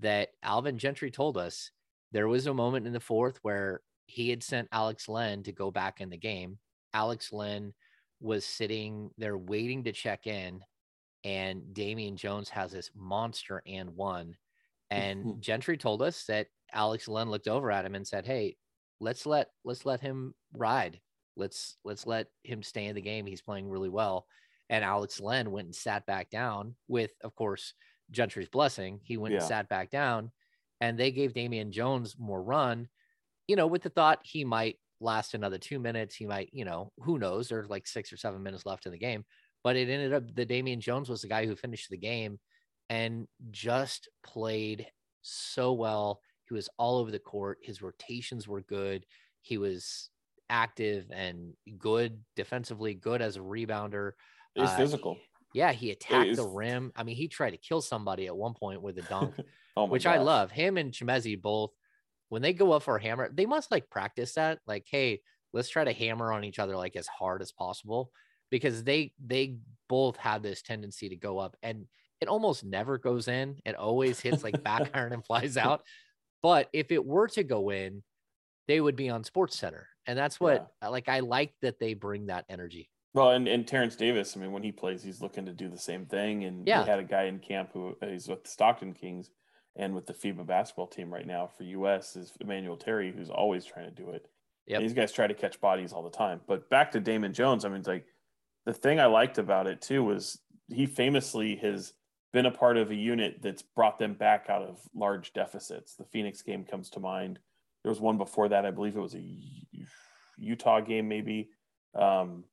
that Alvin Gentry told us there was a moment in the fourth where he had sent Alex Len to go back in the game. Alex Len was sitting there waiting to check in, and Damian Jones has this monster and one. And Gentry told us that Alex Len looked over at him and said, Hey, let's let let's let him ride. Let's let's let him stay in the game. He's playing really well. And Alex Len went and sat back down with, of course, Gentry's blessing. He went and sat back down and they gave Damian Jones more run, you know, with the thought he might last another two minutes. He might, you know, who knows? There's like six or seven minutes left in the game. But it ended up the Damian Jones was the guy who finished the game and just played so well. He was all over the court. His rotations were good. He was active and good defensively, good as a rebounder. He's Uh, physical. Yeah, he attacked the rim. I mean, he tried to kill somebody at one point with a dunk, Oh which I love. Him and Chimezie both, when they go up for a hammer, they must like practice that. Like, hey, let's try to hammer on each other like as hard as possible because they they both have this tendency to go up and it almost never goes in. It always hits like back iron and flies out. But if it were to go in, they would be on SportsCenter. And that's what uh, like I like that they bring that energy. Well, and, and Terrence Davis, I mean, when he plays, he's looking to do the same thing. And Yeah. we had a guy in camp who uh, he's with the Stockton Kings and with the FIBA basketball team right now for US is Emmanuel Terry, who's always trying to do it. Yep. And these guys try to catch bodies all the time. But back to Damian Jones, I mean, it's like the thing I liked about it too was he famously has been a part of a unit that's brought them back out of large deficits. The Phoenix game comes to mind. There was one before that, I believe it was a Utah game, maybe. Um,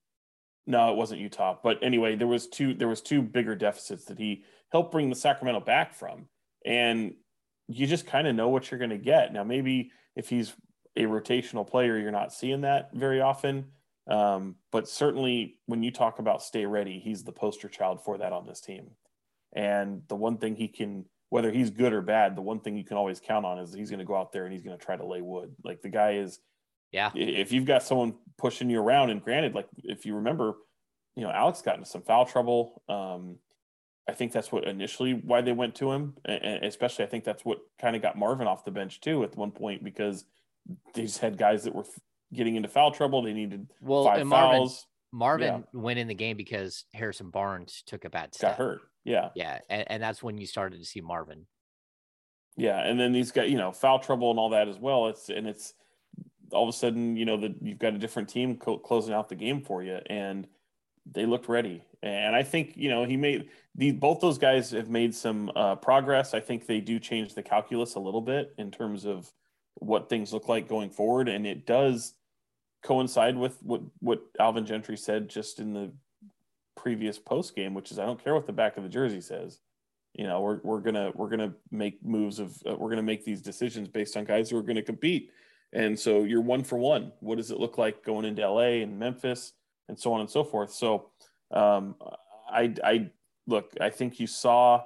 no, it wasn't Utah, but anyway, there was two there was two bigger deficits that he helped bring the Sacramento back from, and you just kind of know what you're going to get. Now, maybe if he's a rotational player, you're not seeing that very often, um, but certainly when you talk about stay ready, he's the poster child for that on this team. And the one thing he can, whether he's good or bad, the one thing you can always count on is he's going to go out there and he's going to try to lay wood. Like the guy is Yeah. if you've got someone pushing you around, and granted, like if you remember, you know, Alex got into some foul trouble. Um, I think that's what initially why they went to him, and especially I think that's what kind of got Marvin off the bench too at one point because they just had guys that were getting into foul trouble. They needed Well, five and Marvin, fouls, Marvin went in the game because Harrison Barnes took a bad step. got hurt. Yeah, Yeah, and, and that's when you started to see Marvin. yeah, and then these guys, you know, foul trouble and all that as well. It's and it's all of a sudden, you know, that you've got a different team co- closing out the game for you, and they looked ready. And I think you know he made these both those guys have made some uh, progress. I think they do change the calculus a little bit in terms of what things look like going forward, and it does coincide with what what Alvin Gentry said just in the previous post game, which is I don't care what the back of the jersey says. You know, we're we're gonna we're gonna make moves of uh, we're gonna make these decisions based on guys who are gonna compete. And so you're one for one. What does it look like going into LA and Memphis and so on and so forth? So um, I I look. I think you saw.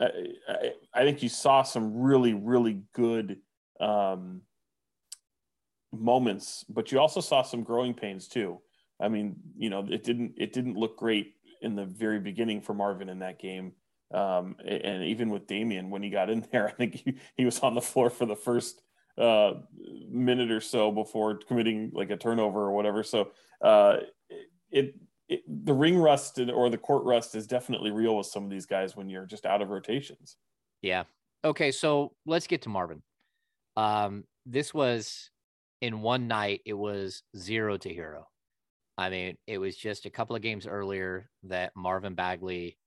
I, I, I think you saw some really really good um, moments, but you also saw some growing pains too. I mean, you know, it didn't it didn't look great in the very beginning for Marvin in that game. Um, and even with Damian, when he got in there, I think he, he was on the floor for the first uh, minute or so before committing like a turnover or whatever. So uh, it, it the ring rust or the court rust is definitely real with some of these guys when you're just out of rotations. Yeah. Okay, so let's get to Marvin. Um, this was in one night, it was zero to hero. I mean, it was just a couple of games earlier that Marvin Bagley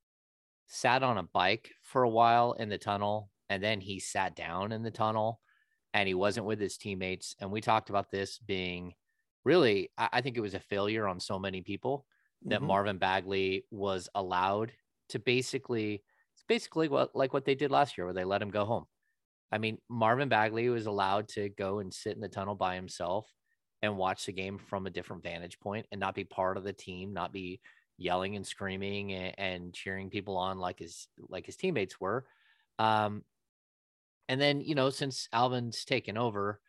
sat on a bike for a while in the tunnel, and then he sat down in the tunnel and he wasn't with his teammates. And we talked about this being really, I, I think it was a failure on so many people that Mhm. Marvin Bagley was allowed to basically it's basically what like what they did last year where they let him go home. I mean, Marvin Bagley was allowed to go and sit in the tunnel by himself and watch the game from a different vantage point and not be part of the team, not be yelling and screaming and, and cheering people on like his like his teammates were. Um, and then you know, since Alvin's taken over,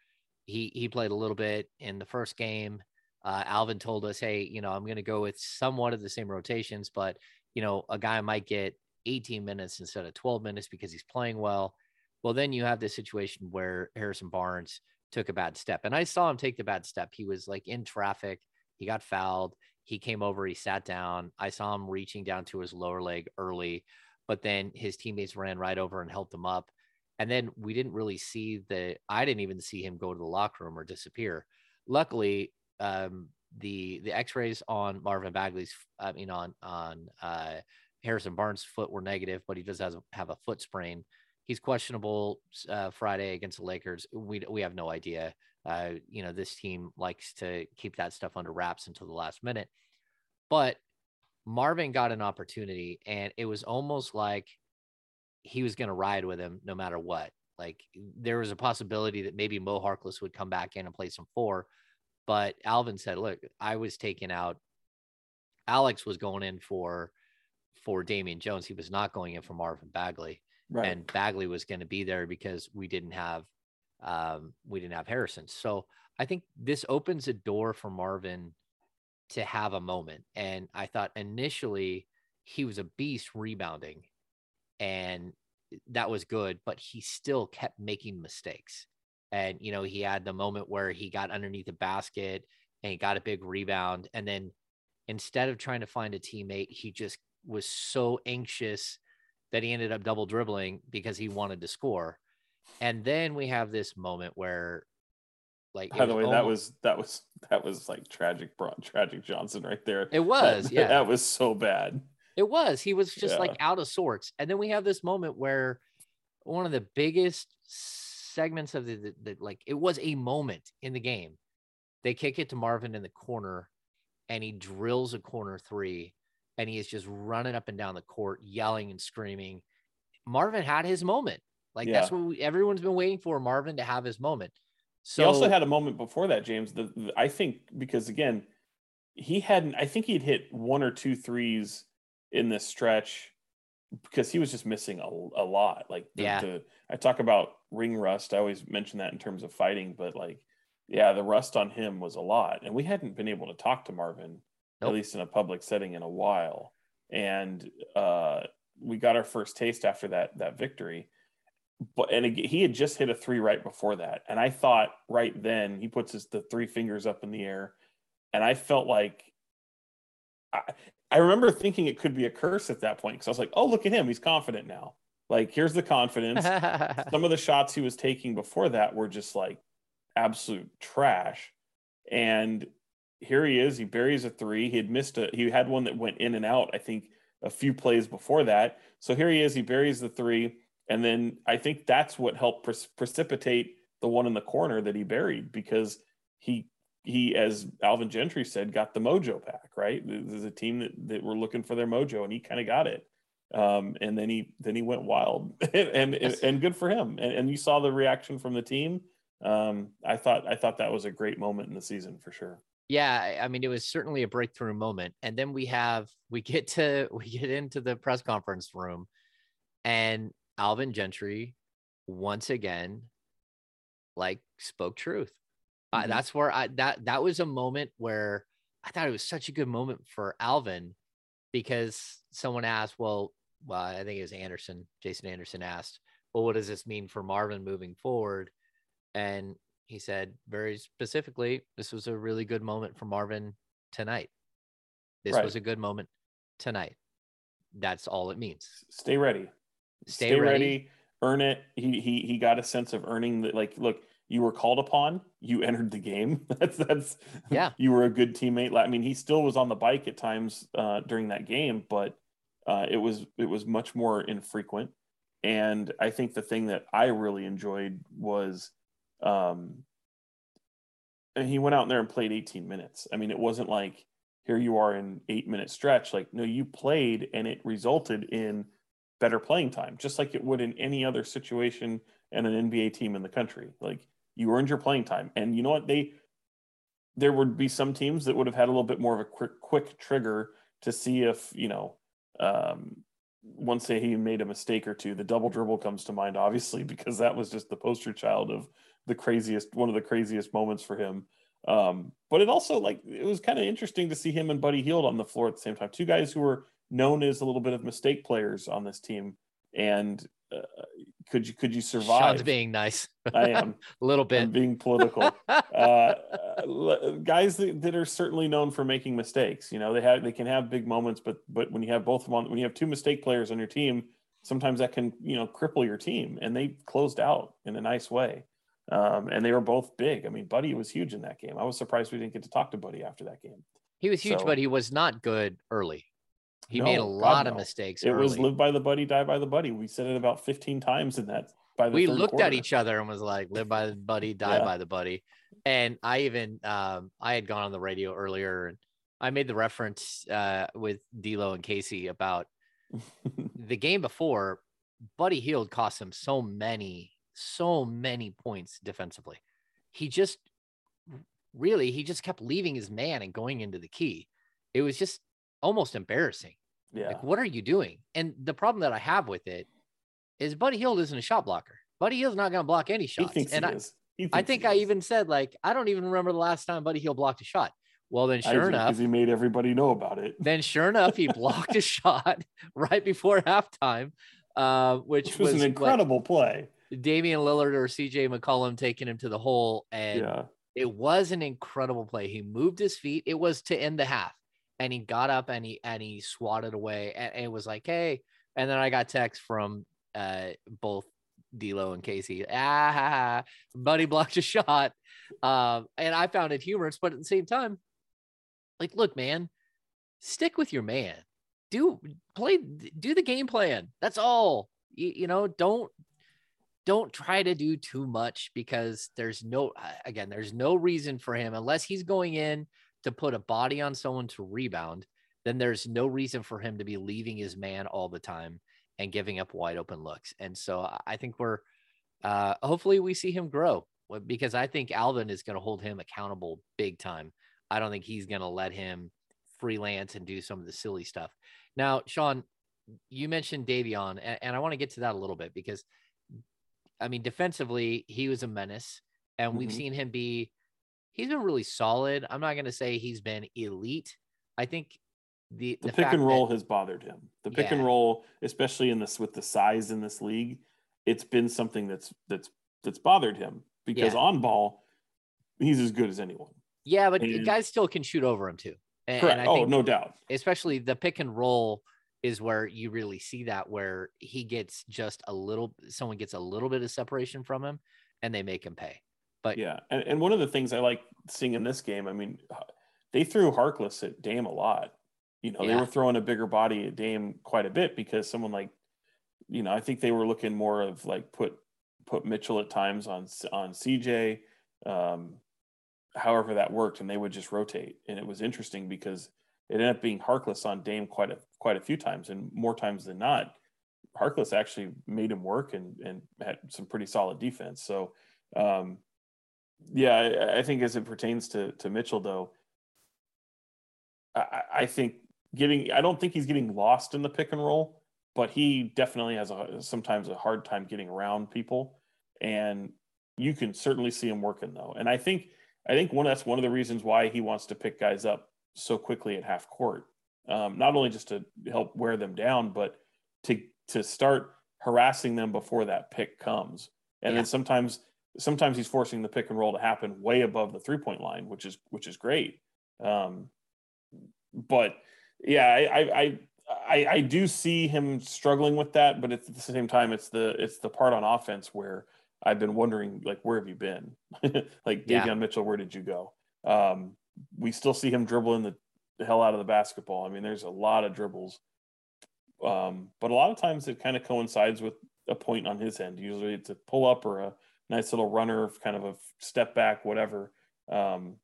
he he played a little bit in the first game. Uh, Alvin told us, "Hey, you know, I'm going to go with somewhat of the same rotations, but you know, a guy might get 18 minutes instead of 12 minutes because he's playing well." Well, then you have this situation where Harrison Barnes took a bad step, and I saw him take the bad step. He was like in traffic, he got fouled. He came over, he sat down. I saw him reaching down to his lower leg early, but then his teammates ran right over and helped him up. And then we didn't really see the, I didn't even see him go to the locker room or disappear. Luckily, um, the the X-rays on Marvin Bagley's, I mean on on uh, Harrison Barnes' foot were negative, but he does have, have a foot sprain. He's questionable uh, Friday against the Lakers. We we have no idea. Uh, you know, this team likes to keep that stuff under wraps until the last minute. But Marvin got an opportunity, and it was almost like he was going to ride with him no matter what. Like there was a possibility that maybe Mo Harkless would come back in and play some four, but Alvin said, "Look, I was taken out. Alex was going in for for Damian Jones. He was not going in for Marvin Bagley, Right. and Bagley was going to be there because we didn't have um, we didn't have Harrison. So I think this opens a door for Marvin to have a moment. And I thought initially he was a beast rebounding, and that was good, but he still kept making mistakes. And you know, he had the moment where he got underneath the basket and he got a big rebound, and then instead of trying to find a teammate, he just was so anxious that he ended up double dribbling because he wanted to score. And then we have this moment where, like, By the way, that was that was that was like tragic, tragic Johnson right there. It was, That- yeah. that was so bad. It was. He was just like out of sorts. And then we have this moment where one of the biggest segments of the, the, the like it was a moment in the game. They kick it to Marvin in the corner and he drills a corner three and he is just running up and down the court yelling and screaming. Marvin had his moment. Like that's what we, everyone's been waiting for Marvin to have his moment. So he also had a moment before that, James. The, the- I think because again, he hadn't. I think he'd hit one or two threes in this stretch because he was just missing a, a lot. Like the, Yeah. the, I talk about ring rust. I always mention that in terms of fighting, but like, yeah, the rust on him was a lot, and we hadn't been able to talk to Marvin Nope. at least in a public setting in a while, and uh, we got our first taste after that that victory but and again, he had just hit a three right before that, and I thought right then he puts his the three fingers up in the air, and I felt like I, I remember thinking it could be a curse at that point because I was like, oh look at him, he's confident now. Like here's the confidence. Some of the shots he was taking before that were just like absolute trash, and here he is. He buries a three. He had missed a. He had one that went in and out. I think a few plays before that. So here he is. He buries the three. And then I think that's what helped pre- precipitate the one in the corner that he buried because he he as Alvin Gentry said got the mojo back right. There's a team that that were looking for their mojo and he kind of got it. Um, and then he then he went wild and and, and good for him. And, and you saw the reaction from the team. Um, I thought I thought that was a great moment in the season for sure. Yeah i mean it was certainly a breakthrough moment and then we have we get to we get into the press conference room and alvin gentry once again like spoke truth I Mhm. that's where i that that was a moment where i thought it was such a good moment for alvin because someone asked well well i think it was anderson jason anderson asked well what does this mean for marvin moving forward and he said very specifically, this was a really good moment for Marvin tonight. This Right. was a good moment tonight. That's all it means. Stay ready. Stay, ready. earn it. He he he got a sense of earning that like look, you were called upon, you entered the game. that's that's Yeah. You were a good teammate. I mean, he still was on the bike at times uh, during that game, but uh, it was it was much more infrequent. And I think the thing that I really enjoyed was um and he went out in there and played 18 minutes. I mean, it wasn't like here you are in 8 minute stretch like no, you played and it resulted in better playing time, just like it would in any other situation and an NBA team in the country. Like you earned your playing time. And you know what? They there would be some teams that would have had a little bit more of a quick quick trigger to see if, you know, um once say he made a mistake or two, the double dribble comes to mind, obviously, because that was just the poster child of the craziest, one of the craziest moments for him. Um, but it also like it was kind of interesting to see him and Buddy Hield on the floor at the same time. Two guys who were known as a little bit of mistake players on this team. And uh, could you could you survive? Sean's being nice. I am. a little I'm bit. being political. uh, guys that, that are certainly known for making mistakes. You know, they have they can have big moments, but but when you have both of them when you have two mistake players on your team, sometimes that can you know cripple your team. And they closed out in a nice way. Um, and they were both big. I mean, Buddy was huge in that game. I was surprised we didn't get to talk to Buddy after that game. he was huge, so- but he was not good early. He made a No, God, lot of no. mistakes. It was live by the buddy, die by the buddy. We said it about 15 times in that. By the way. we looked at each other and was like, live by the buddy, die Yeah. by the buddy. And I even um I had gone on the radio earlier and I made the reference uh with D'Lo and Casey about the game before, Buddy Hield cost him so many so many points defensively. He just really he just kept leaving his man and going into the key. It was just almost embarrassing. Yeah. Like, what are you doing? And the problem that I have with it is Buddy Hield isn't a shot blocker. Buddy Hield's not going to block any he shots. thinks and he I, is. He I think he I is. even said like I don't even remember the last time Buddy Hield blocked a shot. Well, then sure do, enough, 'cause he made everybody know about it. then sure enough, he blocked a shot right before halftime, uh, which, Which was, an what, incredible play. Damian Lillard or CJ McCollum taking him to the hole. And Yeah. it was an incredible play. He moved his feet. It was to end the half. And he got up and he and he swatted away. And, it was like, hey. And then I got text from uh both D'Lo and Casey. Ah, ha, ha, buddy blocked a shot. Um, and I found it humorous, but at the same time, like, look, man, stick with your man. Do play, do the game plan. That's all. You, you know, don't don't try to do too much because there's no again, there's no reason for him unless he's going in to put a body on someone to rebound. Then there's no reason for him to be leaving his man all the time and giving up wide open looks. And so I- think we're uh, hopefully we see him grow because I think Alvin is going to hold him accountable big time. I don't think he's going to let him freelance and do some of the silly stuff. Now, Sean, you mentioned Davion, and, and I want to get to that a little bit because, I mean, defensively, he was a menace, and we've Mhm. seen him be. He's been really solid. I'm not going to say he's been elite. I think the The, the pick and roll that- has bothered him. The pick and roll, especially in this with the size in this league, it's been something that's that's that's bothered him because Yeah. on ball, he's as good as anyone. yeah, but and- guys still can shoot over him too. And, Correct. and oh, no doubt. especially the pick and roll is where you really see that where he gets just a little someone gets a little bit of separation from him and they make him pay. But Yeah, and, and one of the things I like seeing in this game, I mean, they threw Harkless at Dame a lot. You know, they were throwing a bigger body at Dame quite a bit because someone like, you know, I think they were looking more of like put put Mitchell at times on on CJ, um, however that worked, and they would just rotate, and it was interesting because it ended up being Harkless on Dame quite a quite a few times, and more times than not, Harkless actually made him work and and had some pretty solid defense. So. Um, yeah, I, I think as it pertains to to Mitchell, though, I, I think getting I don't think he's getting lost in the pick and roll, but he definitely has a sometimes a hard time getting around people, and you can certainly see him working though. And I think I think one that's one of the reasons why he wants to pick guys up so quickly at half court, um, not only just to help wear them down, but to to start harassing them before that pick comes. And Yeah. then sometimes sometimes he's forcing the pick and roll to happen way above the three point line, which is which is great. Um, but yeah, I, I I I I do see him struggling with that, but at the same time, it's the it's the part on offense where I've been wondering like where have you been? like Yeah. Davion Mitchell, where did you go? Um, we still see him dribbling the, hell out of the basketball. I mean, there's a lot of dribbles, um, but a lot of times it kind of coincides with a point on his end. Usually it's a pull up or a nice little runner, kind of a step back, whatever. Um,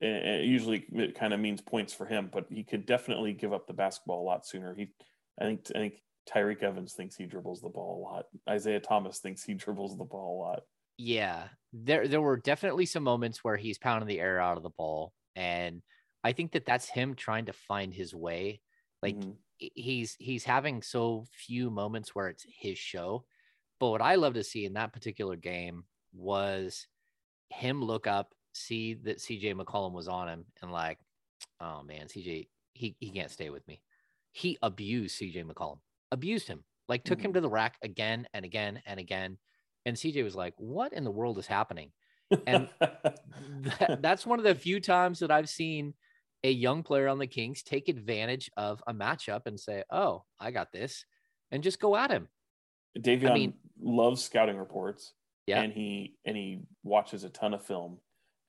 and, and usually it kind of means points for him, but he could definitely give up the basketball a lot sooner. He, I think, I think Tyreke Evans thinks he dribbles the ball a lot. Isaiah Thomas thinks he dribbles the ball a lot. yeah there there were definitely some moments where he's pounding the air out of the ball and i think that that's him trying to find his way like Mhm. he's he's having so few moments where it's his show but what i love to see in that particular game was him look up see that cj mccollum was on him and like oh man cj he, he can't stay with me he abused cj mccollum abused him like took him Mhm. to the rack again and again and again and cj was like what in the world is happening And- that, that's one of the few times that I've seen a young player on the Kings take advantage of a matchup and say, "Oh, I got this," and just go at him. Davion mean- loves scouting reports. Yeah. And he and he watches a ton of film.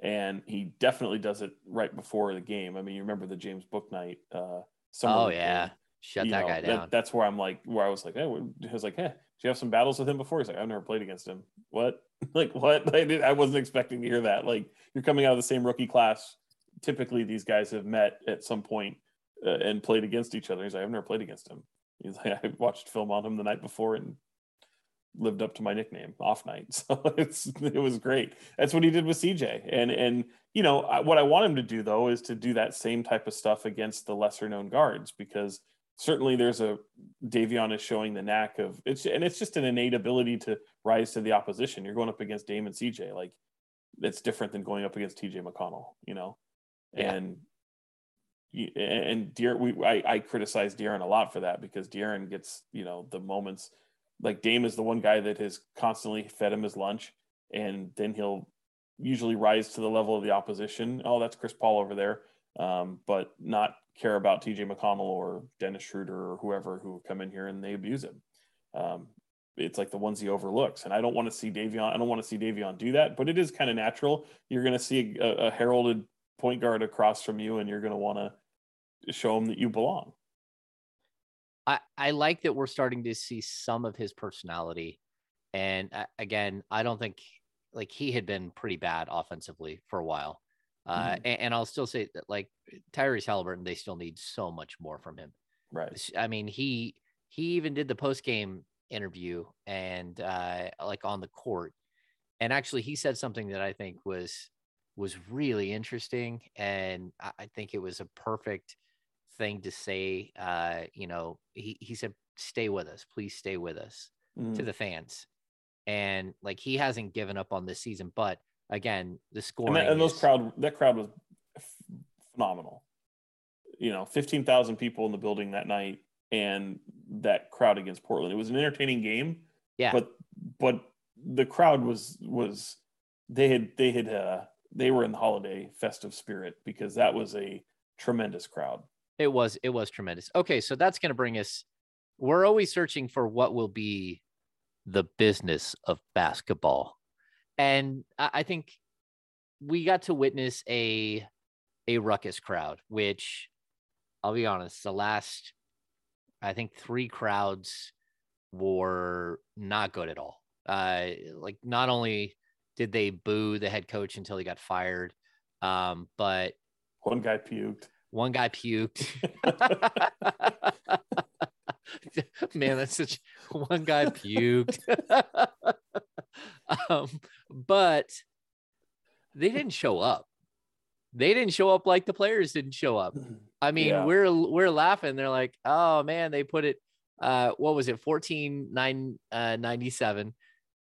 And he definitely does it right before the game. I mean, you remember the James Bouknight uh Oh yeah, game. Shut that know, guy down. that's where I'm like, where I was like, hey, I was like, hey, do you have some battles with him before? He's like, I've never played against him. What? like, what? I, I wasn't expecting to hear that. Like, you're coming out of the same rookie class. Typically, these guys have met at some point, uh, and played against each other. He's like, I've never played against him. He's like, I watched film on him the night before, and lived up to my nickname off night. So it's it was great. That's what he did with CJ. And and you know what I want him to do though is to do that same type of stuff against the lesser known guards because certainly there's a Davion is showing the knack of it's and it's just an innate ability to rise to the opposition. You're going up against Dame and CJ like it's different than going up against TJ McConnell, you know. Yeah. And and Deer, we I, I criticize De'Aaron a lot for that because De'Aaron gets you know the moments like Dame is the one guy that has constantly fed him his lunch, and then he'll usually rise to the level of the opposition. Oh, that's Chris Paul over there, um, but not care about TJ McConnell or Dennis Schroeder or whoever who come in here and they abuse him. Um, it's like the ones he overlooks. And I don't want to see Davion. I don't want to see Davion do that, but it is kind of natural. You're going to see a, a, heralded point guard across from you, and you're going to want to show him that you belong. I, I like that we're starting to see some of his personality. And uh, again, I don't think like he had been pretty bad offensively for a while. Uh, mm-hmm. and, and, I'll still say that like Tyrese Halliburton, they still need so much more from him. Right. I mean, he he even did the post game interview and uh, like on the court, and actually he said something that I think was was really interesting, and I think it was a perfect thing to say. Uh, you know, he he said, "Stay with us, please stay with us," mm. to the fans, and like he hasn't given up on this season. But again, the scoring and, that, and those crowd that crowd was phenomenal. You know, fifteen thousand people in the building that night, and that crowd against Portland. It was an entertaining game. Yeah, but but the crowd was was they had they had uh they were in the holiday festive spirit because that was a tremendous crowd. It was it was tremendous. Okay, so that's going to bring us we're always searching for what will be the business of basketball. And I think we got to witness a a ruckus crowd, which I'll be honest, the last I think three crowds were not good at all. Uh like not only did they boo the head coach until he got fired, um, but one guy puked. One guy puked. Man, that's such one guy puked. um, but they didn't show up. They didn't show up like the players didn't show up. I mean, yeah. we're we're laughing. They're like, oh man, they put it uh what was it 14 9 uh 97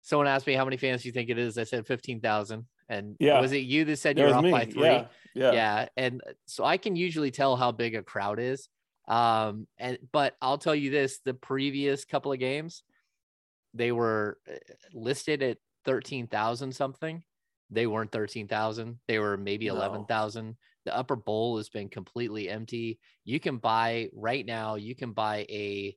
someone asked me how many fans do you think it is i said 15000 and yeah. was it you that said you're off me. by three? Yeah. yeah. Yeah. And so I can usually tell how big a crowd is. Um, and but I'll tell you this the previous couple of games, they were uh, listed at 13,000 something. They weren't 13,000. They were maybe no. 11,000. The upper bowl has been completely empty. You can buy right now, you can buy a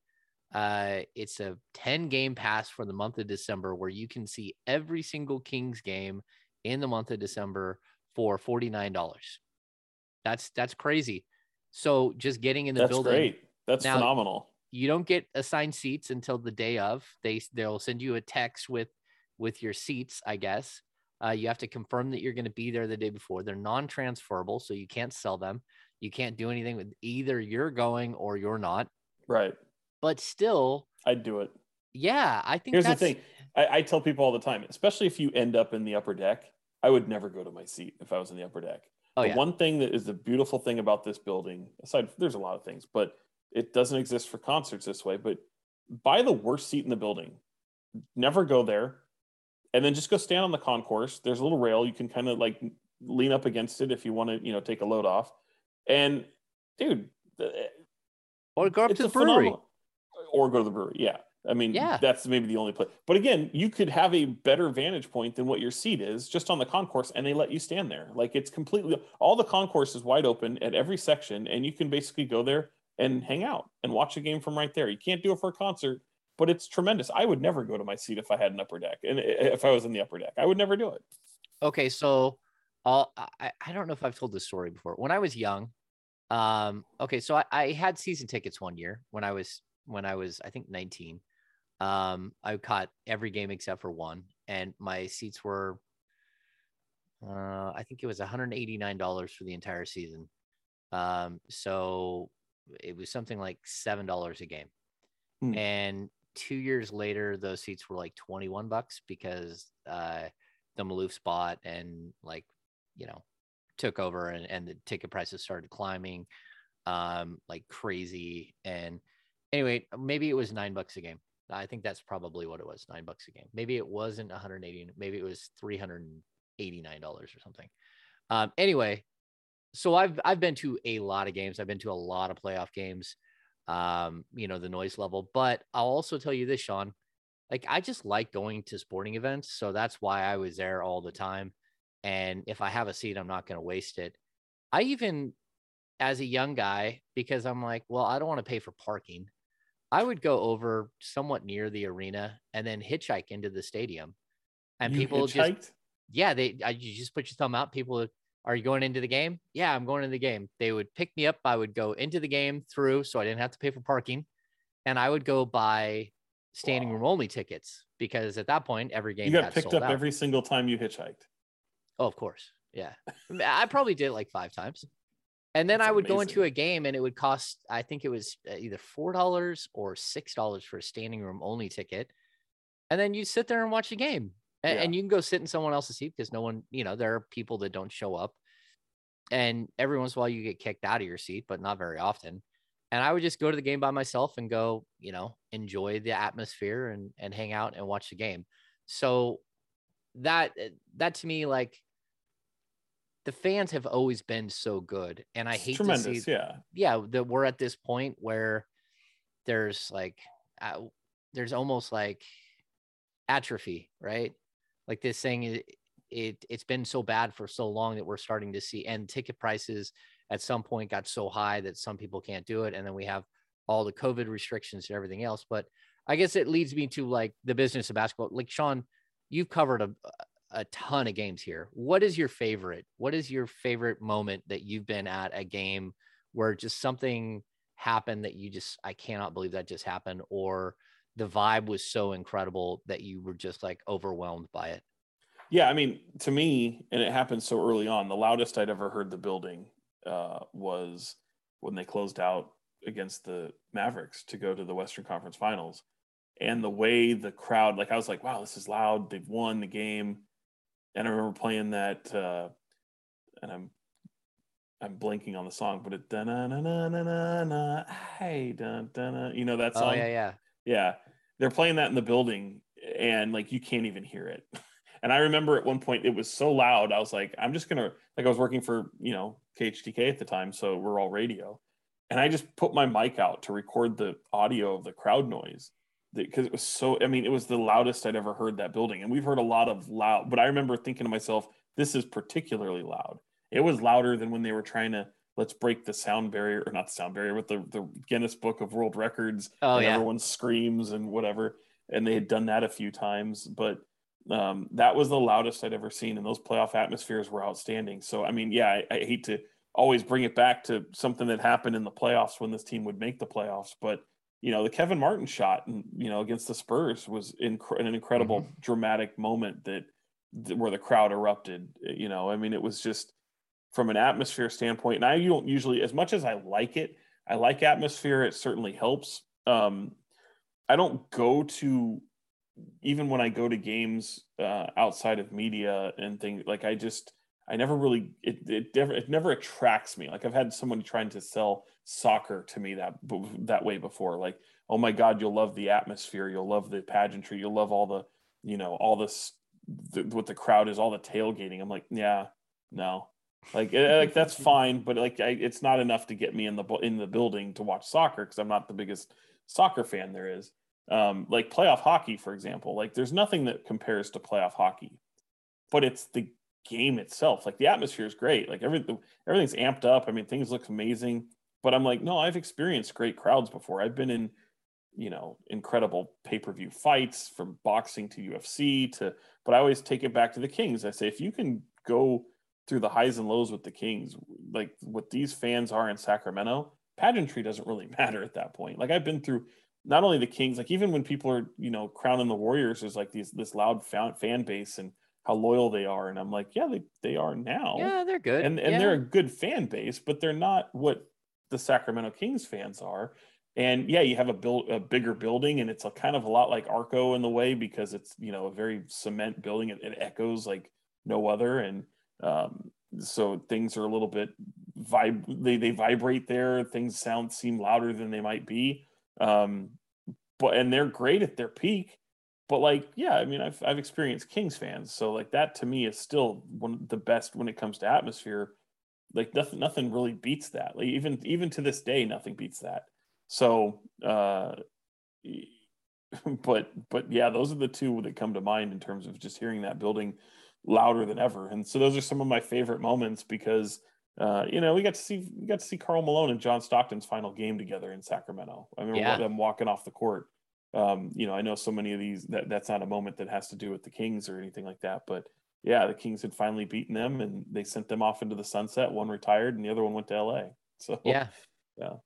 uh, it's a 10 game pass for the month of December where you can see every single Kings game in the month of December for $49. That's that's crazy. So just getting in the building. that's building. Great. That's now, phenomenal. You don't get assigned seats until the day of. They they'll send you a text with with your seats, I guess. Uh, you have to confirm that you're going to be there the day before. They're non-transferable, so you can't sell them. You can't do anything with either you're going or you're not. Right. But still, I'd do it. Yeah, I think here's the thing. I, I, tell people all the time, especially if you end up in the upper deck, I would never go to my seat if I was in the upper deck. Oh, the yeah. one thing that is the beautiful thing about this building, aside there's a lot of things, but it doesn't exist for concerts this way. But buy the worst seat in the building. Never go there. And then just go stand on the concourse. There's a little rail. You can kind of like lean up against it if you want to, you know, take a load off. And dude, eh, or go up to the brewery. Phenomenal, or go to the brewery. Yeah. I mean, yeah. that's maybe the only place. But again, you could have a better vantage point than what your seat is just on the concourse, and they let you stand there. Like it's completely all the concourse is wide open at every section, and you can basically go there and hang out and watch a game from right there. You can't do it for a concert, but it's tremendous. I would never go to my seat if I had an upper deck, and if I was in the upper deck, I would never do it. Okay, so I'll, I I don't know if I've told this story before. When I was young, um, okay, so I, I had season tickets one year when I was when I was I think 19 um, I caught every game except for one, and my seats were, uh, I think it was $189 for the entire season. Um, so it was something like seven dollars a game. Hmm. And two years later, those seats were like 21 bucks because uh, the Maloof spot and like, you know, took over and, and the ticket prices started climbing um, like crazy. And anyway, maybe it was nine bucks a game. I think that's probably what it was, nine bucks a game. Maybe it wasn't 180, maybe it was $389 or something. Um, anyway, so I've I've been to a lot of games. I've been to a lot of playoff games. Um, you know, the noise level. But I'll also tell you this, Sean. Like I just like going to sporting events. So that's why I was there all the time. And if I have a seat, I'm not going to waste it. I even as a young guy, because I'm like, well, I don't want to pay for parking. I would go over somewhat near the arena and then hitchhike into the stadium. And You people just yeah, they I, you just put your thumb out. People, would, are you going into the game? Yeah, I'm going into the game. They would pick me up. I would go into the game through, so I didn't have to pay for parking, and I would go buy standing Wow. room only tickets because at that point every game You got picked up out. every single time you hitchhiked. Oh, of course, yeah. I probably did it like five times, and then That's I would go into a game and it would cost. I think it was uh, either four dollars or six dollars for a standing room only ticket, and then you sit there and watch the game, and, Yeah. and you can go sit in someone else's seat because no one, you know, there are people that don't show up, and every once in a while you get kicked out of your seat, but not very often. And I would just go to the game by myself and go, you know, enjoy the atmosphere and and hang out and watch the game. So that eh, that to me like the fans have always been so good and i It's hate to see yeah. yeah that we're at this point where there's like uh, there's almost like atrophy right like this thing it, it it's been so bad for so long that we're starting to see and ticket prices at some point got so high that some people can't do it and then we have all the covid restrictions and everything else. But i guess it leads me to like the business of basketball. Like sean you've covered a a ton of games here. What is your favorite? What is your favorite moment that you've been at a game where just something happened that you just I cannot believe that just happened or the vibe was so incredible that you were just like overwhelmed by it. Yeah, I mean, to me, and it happened so early on, the loudest I'd ever heard the building uh, was when they closed out against the Mavericks to go to the Western Conference Finals. And the way the crowd, like, I was like, wow, this is loud. They've won the game. And I remember playing that, uh, and I'm I'm blanking on the song, but it da na na na na na na hey da da na you know that song Oh yeah, yeah. yeah they're playing that in the building and like you can't even hear it. And i remember at one point it was so loud i was like i'm just gonna like i was working for you know khtk at the time so we're all radio. And i just put my mic out to record the audio of the crowd noise because it was so i mean it was the loudest i'd ever heard that building. And we've heard a lot of loud but i remember thinking to myself this is particularly loud. It was louder than when they were trying to let's break the sound barrier or not the sound barrier with the, the guinness book of world records Oh and yeah. everyone screams and whatever. And they had done that a few times, but um, that was the loudest I'd ever seen. And those playoff atmospheres were outstanding. So, I mean, yeah, I, I hate to always bring it back to something that happened in the playoffs when this team would make the playoffs, but you know, the Kevin Martin shot, and you know, against the Spurs was inc- an incredible dramatic moment that th- where the crowd erupted. You know, I mean, it was just from an atmosphere standpoint. And I don't usually, as much as I like it, I like atmosphere. It certainly helps. Um, I don't go to even when I go to games uh, outside of media and things like I just I never really it it never it never attracts me. Like I've had someone trying to sell soccer to me that that way before. Like oh my god, you'll love the atmosphere, you'll love the pageantry, you'll love all the you know all this the, what the crowd is, all the tailgating. I'm like yeah, no, like eh, like that's fine, but like I, it's not enough to get me in the in the building to watch soccer because I'm not the biggest soccer fan there is. Um, like playoff hockey, for example, like there's nothing that compares to playoff hockey, but it's the game itself. Like the atmosphere is great. Like everything, everything's amped up. I mean, things look amazing. But I'm like, no, I've experienced great crowds before. I've been in, you know, incredible pay per view fights from boxing to UFC to. But I always take it back to the Kings. I say, if you can go through the highs and lows with the Kings, like what these fans are in Sacramento, pageantry doesn't really matter at that point. Like I've been through not only the Kings, like even when people are, you know, crowning the Warriors, there's like these this loud fan, fan base and how loyal they are. And I'm like, yeah, they, they are now. Yeah, they're good. And and yeah. they're a good fan base, but they're not what the Sacramento Kings fans are. and yeah, you have a build a bigger building, and it's a kind of a lot like Arco in the way because it's you know a very cement building. It, it echoes like no other, and um, so things are a little bit vib they, they vibrate there. Things sound seem louder than they might be. Um but and they're great at their peak but like yeah i mean i've, I've experienced kings fans. So like that to me is still one of the best when it comes to atmosphere. Like nothing nothing really beats that. Like even even to this day nothing beats that. So uh but but yeah those are the two that come to mind in terms of just hearing that building louder than ever. And so those are some of my favorite moments because uh, you know, we got to see we got to see Karl Malone and John Stockton's final game together in Sacramento. I remember yeah. them walking off the court. Um, you know, I know so many of these that that's not a moment that has to do with the Kings or anything like that, but yeah, the Kings had finally beaten them and they sent them off into the sunset. One retired and the other one went to LA. So yeah, yeah.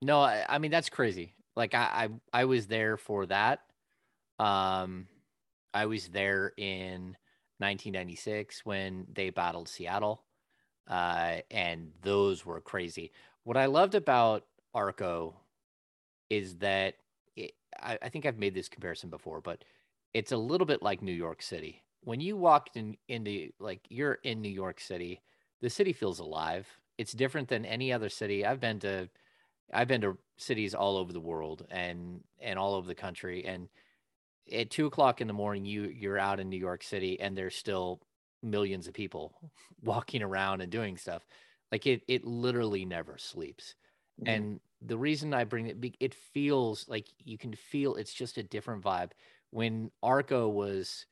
No, I, I mean that's crazy. Like I, I I was there for that. Um, I was there in 1996 when they battled Seattle. Uh, and those were crazy. What I loved about Arco is that it, I, I, think I've made this comparison before, but it's a little bit like New York City. When you walk in into like you're in New York City, the city feels alive. It's different than any other city. I've been to I've been to cities all over the world and and all over the country, and at two o'clock in the morning, you you're out in New York City, and there's still millions of people walking around and doing stuff. Like it, it literally never sleeps. Mm-hmm. And the reason I bring it, it feels like you can feel it's just a different vibe. When Arco was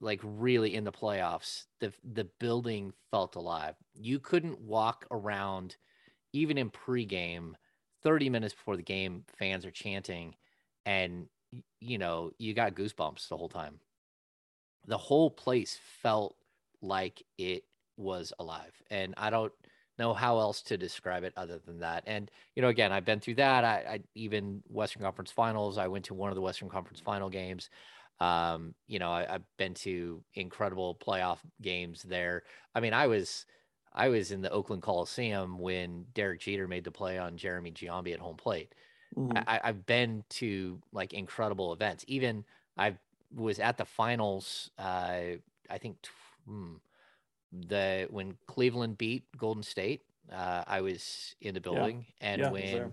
like really in the playoffs, the the building felt alive. You couldn't walk around, even in pregame, thirty minutes before the game, fans are chanting, and you know, you got goosebumps the whole time. The whole place felt like it was alive. And I don't know how else to describe it other than that. And, you know, again, I've been through that. I, I even Western Conference finals, I went to one of the Western Conference final games. Um, you know, I, have been to incredible playoff games there. I mean, I was, I was in the Oakland Coliseum when Derek Jeter made the play on Jeremy Giambi at home plate. Mm-hmm. I, I've been to like incredible events. Even I was at the finals. Uh, I think hmm, the when Cleveland beat Golden State, uh, I was in the building, yeah. and yeah, when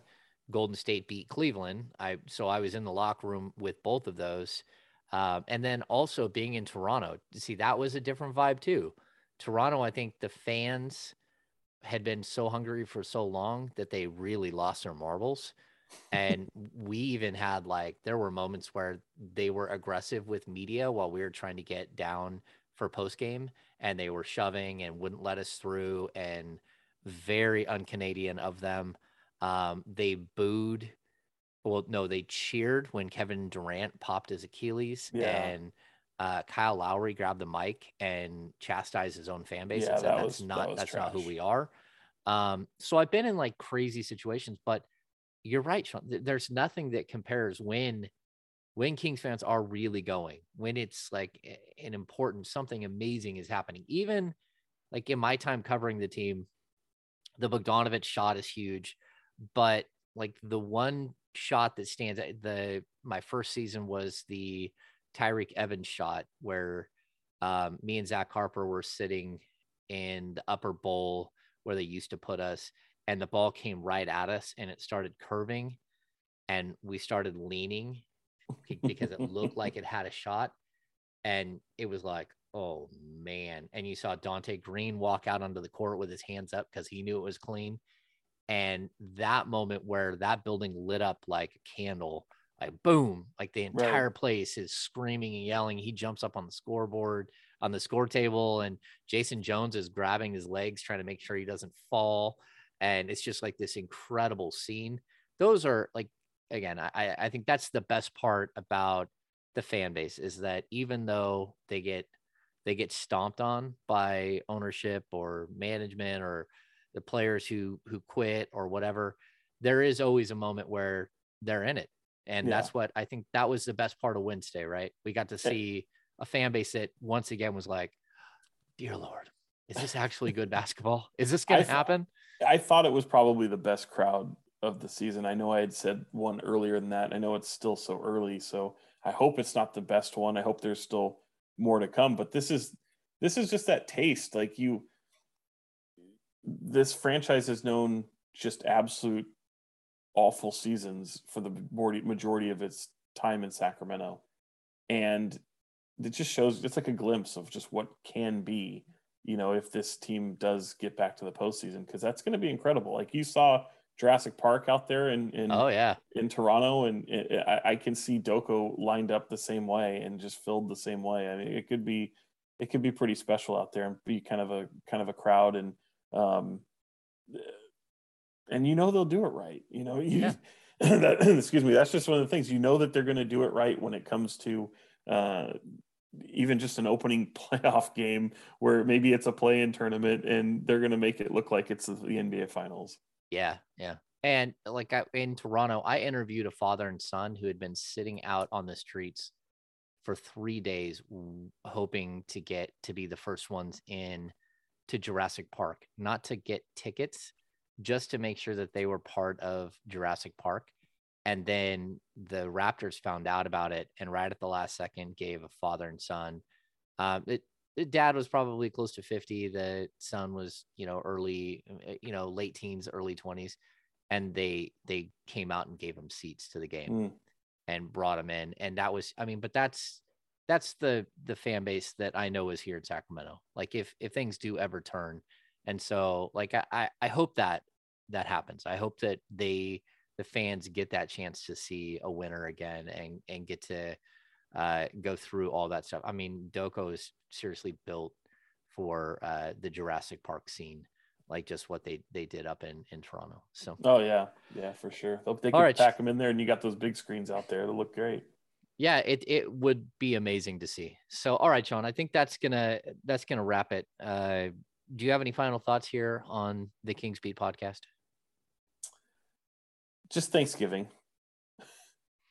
Golden State beat Cleveland, I so I was in the locker room with both of those, um, and then also being in Toronto. See, that was a different vibe too. Toronto, I think the fans had been so hungry for so long that they really lost their marbles and we even had like there were moments where they were aggressive with media while we were trying to get down for post game and they were shoving and wouldn't let us through and very un-canadian of them um, they booed well no they cheered when kevin durant popped his achilles yeah. and uh, Kyle Lowry grabbed the mic and chastised his own fan base yeah, and said, that "That's was, not that that's trash. not who we are." Um, so I've been in like crazy situations, but you're right, Sean. There's nothing that compares when when Kings fans are really going, when it's like an important something amazing is happening. Even like in my time covering the team, the Bogdanovich shot is huge, but like the one shot that stands the my first season was the Tyreke Evans shot where um, me and Zach Harper were sitting in the upper bowl where they used to put us and the ball came right at us and it started curving and we started leaning because it looked like it had a shot and it was like oh man. And you saw Donté Greene walk out onto the court with his hands up because he knew it was clean. And that moment where that building lit up like a candle like boom like the entire right. place is screaming and yelling. He jumps up on the scoreboard on the score table and Jason Jones is grabbing his legs trying to make sure he doesn't fall and it's just like this incredible scene. Those are like again, I I think that's the best part about the fan base is that even though they get they get stomped on by ownership or management or the players who who quit or whatever, there is always a moment where they're in it. And yeah. that's what I think that was the best part of Wednesday, right? We got to see a fan base that once again was like, Dear Lord, is this actually good basketball? Is this going to happen? I thought it was probably the best crowd of the season. I know I had said one earlier than that. I know it's still so early, so I hope it's not the best one. I hope there's still more to come, but this is this is just that taste. Like you this franchise has known just absolute awful seasons for the majority of its time in Sacramento. And it just shows it's like a glimpse of just what can be, you know, if this team does get back to the postseason, because that's going to be incredible. Like you saw Jurassic Park out there in, in oh yeah in Toronto, and it, I, I, can see DOCO lined up the same way and just filled the same way. I mean, it could be it could be pretty special out there and be kind of a kind of a crowd and um and you know they'll do it right. You know, you yeah. that, excuse me, that's just one of the things you know that they're going to do it right when it comes to uh, even just an opening playoff game where maybe it's a play-in tournament and they're going to make it look like it's the NBA Finals. Yeah, yeah. And like I, in Toronto, I interviewed a father and son who had been sitting out on the streets for three days, hoping to get to be the first ones in to Jurassic Park, not to get tickets, just to make sure that they were part of Jurassic Park. And then the Raptors found out about it and right at the last second gave a father and son. Um, it, the dad was probably close to 50. The son was, you know, early, uh, you know, late teens, early 20s. And they they came out and gave him seats to the game mm. and brought him in. And that was, I mean, but that's that's the the fan base that I know is here in Sacramento. Like if if things do ever turn, and so like I I hope that that happens. I hope that they the fans get that chance to see a winner again and and get to uh, go through all that stuff. I mean, DOCO is seriously built for uh, the Jurassic Park scene, like just what they they did up in in Toronto. So oh yeah, yeah for sure. Hope They can right. pack them in there, and you got those big screens out there that look great yeah, it it would be amazing to see. So, all right, John, I think that's gonna that's gonna wrap it. Uh, do you have any final thoughts here on the Kings Beat podcast? Just Thanksgiving.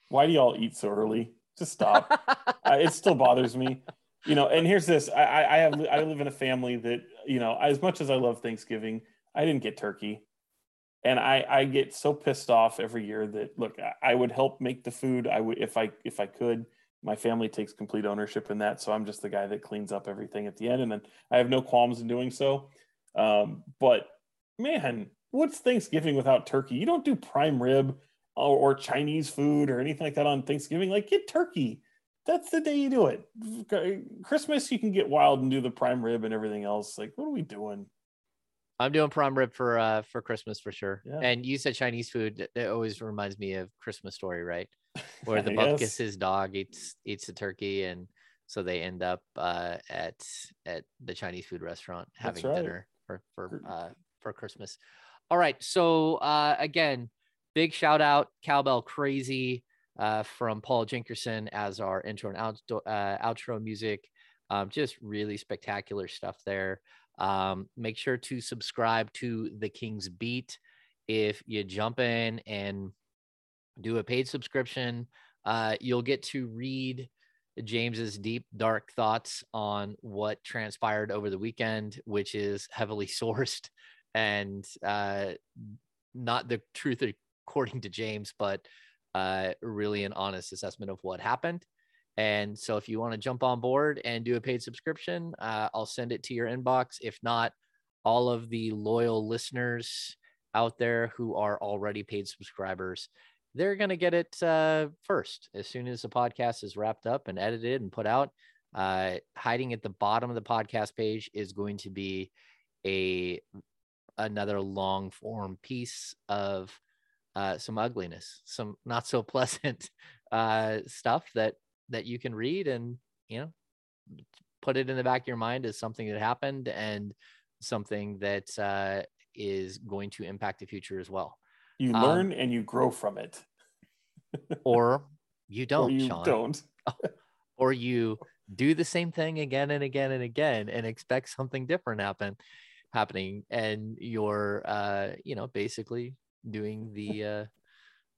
Why do y'all eat so early? Just stop. it still bothers me, you know. And here's this: I, I have I live in a family that you know, as much as I love Thanksgiving, I didn't get turkey and I, I get so pissed off every year that look I would help make the food I would if I if I could my family takes complete ownership in that so I'm just the guy that cleans up everything at the end and then I have no qualms in doing so um, but man what's Thanksgiving without turkey you don't do prime rib or, or Chinese food or anything like that on Thanksgiving like get turkey that's the day you do it Christmas you can get wild and do the prime rib and everything else like what are we doing I'm doing prime rib for uh for Christmas for sure. Yeah. And you said Chinese food. It always reminds me of Christmas story, right? Where the buck gets his dog eats eats the turkey, and so they end up uh, at at the Chinese food restaurant having right. dinner for for uh, for Christmas. All right. So uh, again, big shout out Cowbell Crazy uh, from Paul Jinkerson as our intro and outro, uh, outro music. Um, just really spectacular stuff there. Um, make sure to subscribe to the Kings Beat. If you jump in and do a paid subscription, uh, you'll get to read James's deep, dark thoughts on what transpired over the weekend, which is heavily sourced and uh, not the truth according to James, but uh, really an honest assessment of what happened. And so if you want to jump on board and do a paid subscription, uh, I'll send it to your inbox. If not, all of the loyal listeners out there who are already paid subscribers, they're going to get it uh, first as soon as the podcast is wrapped up and edited and put out. Uh, hiding at the bottom of the podcast page is going to be a another long form piece of uh, some ugliness, some not so pleasant uh, stuff that that you can read and you know put it in the back of your mind as something that happened and something that uh, is going to impact the future as well. You um, learn um, and you grow from it. or you don't, or you Sean. Don't. or you do the same thing again and again and again and expect something different happen happening and you're uh you know basically doing the uh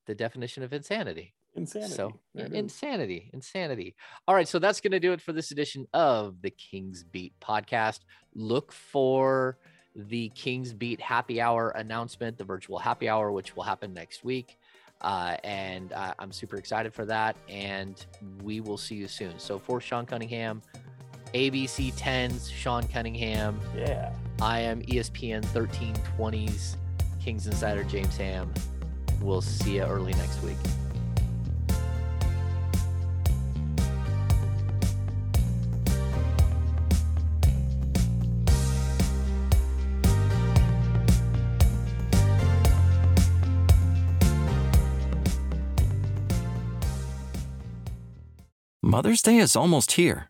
the definition of insanity Insanity. So insanity, insanity. All right, so that's going to do it for this edition of the Kings Beat podcast. Look for the Kings Beat Happy Hour announcement, the virtual happy hour, which will happen next week. Uh, and uh, I'm super excited for that. And we will see you soon. So for Sean Cunningham, ABC 10s, Sean Cunningham. Yeah. I am ESPN 1320s, Kings Insider James Ham. We'll see you early next week. Mother's Day is almost here,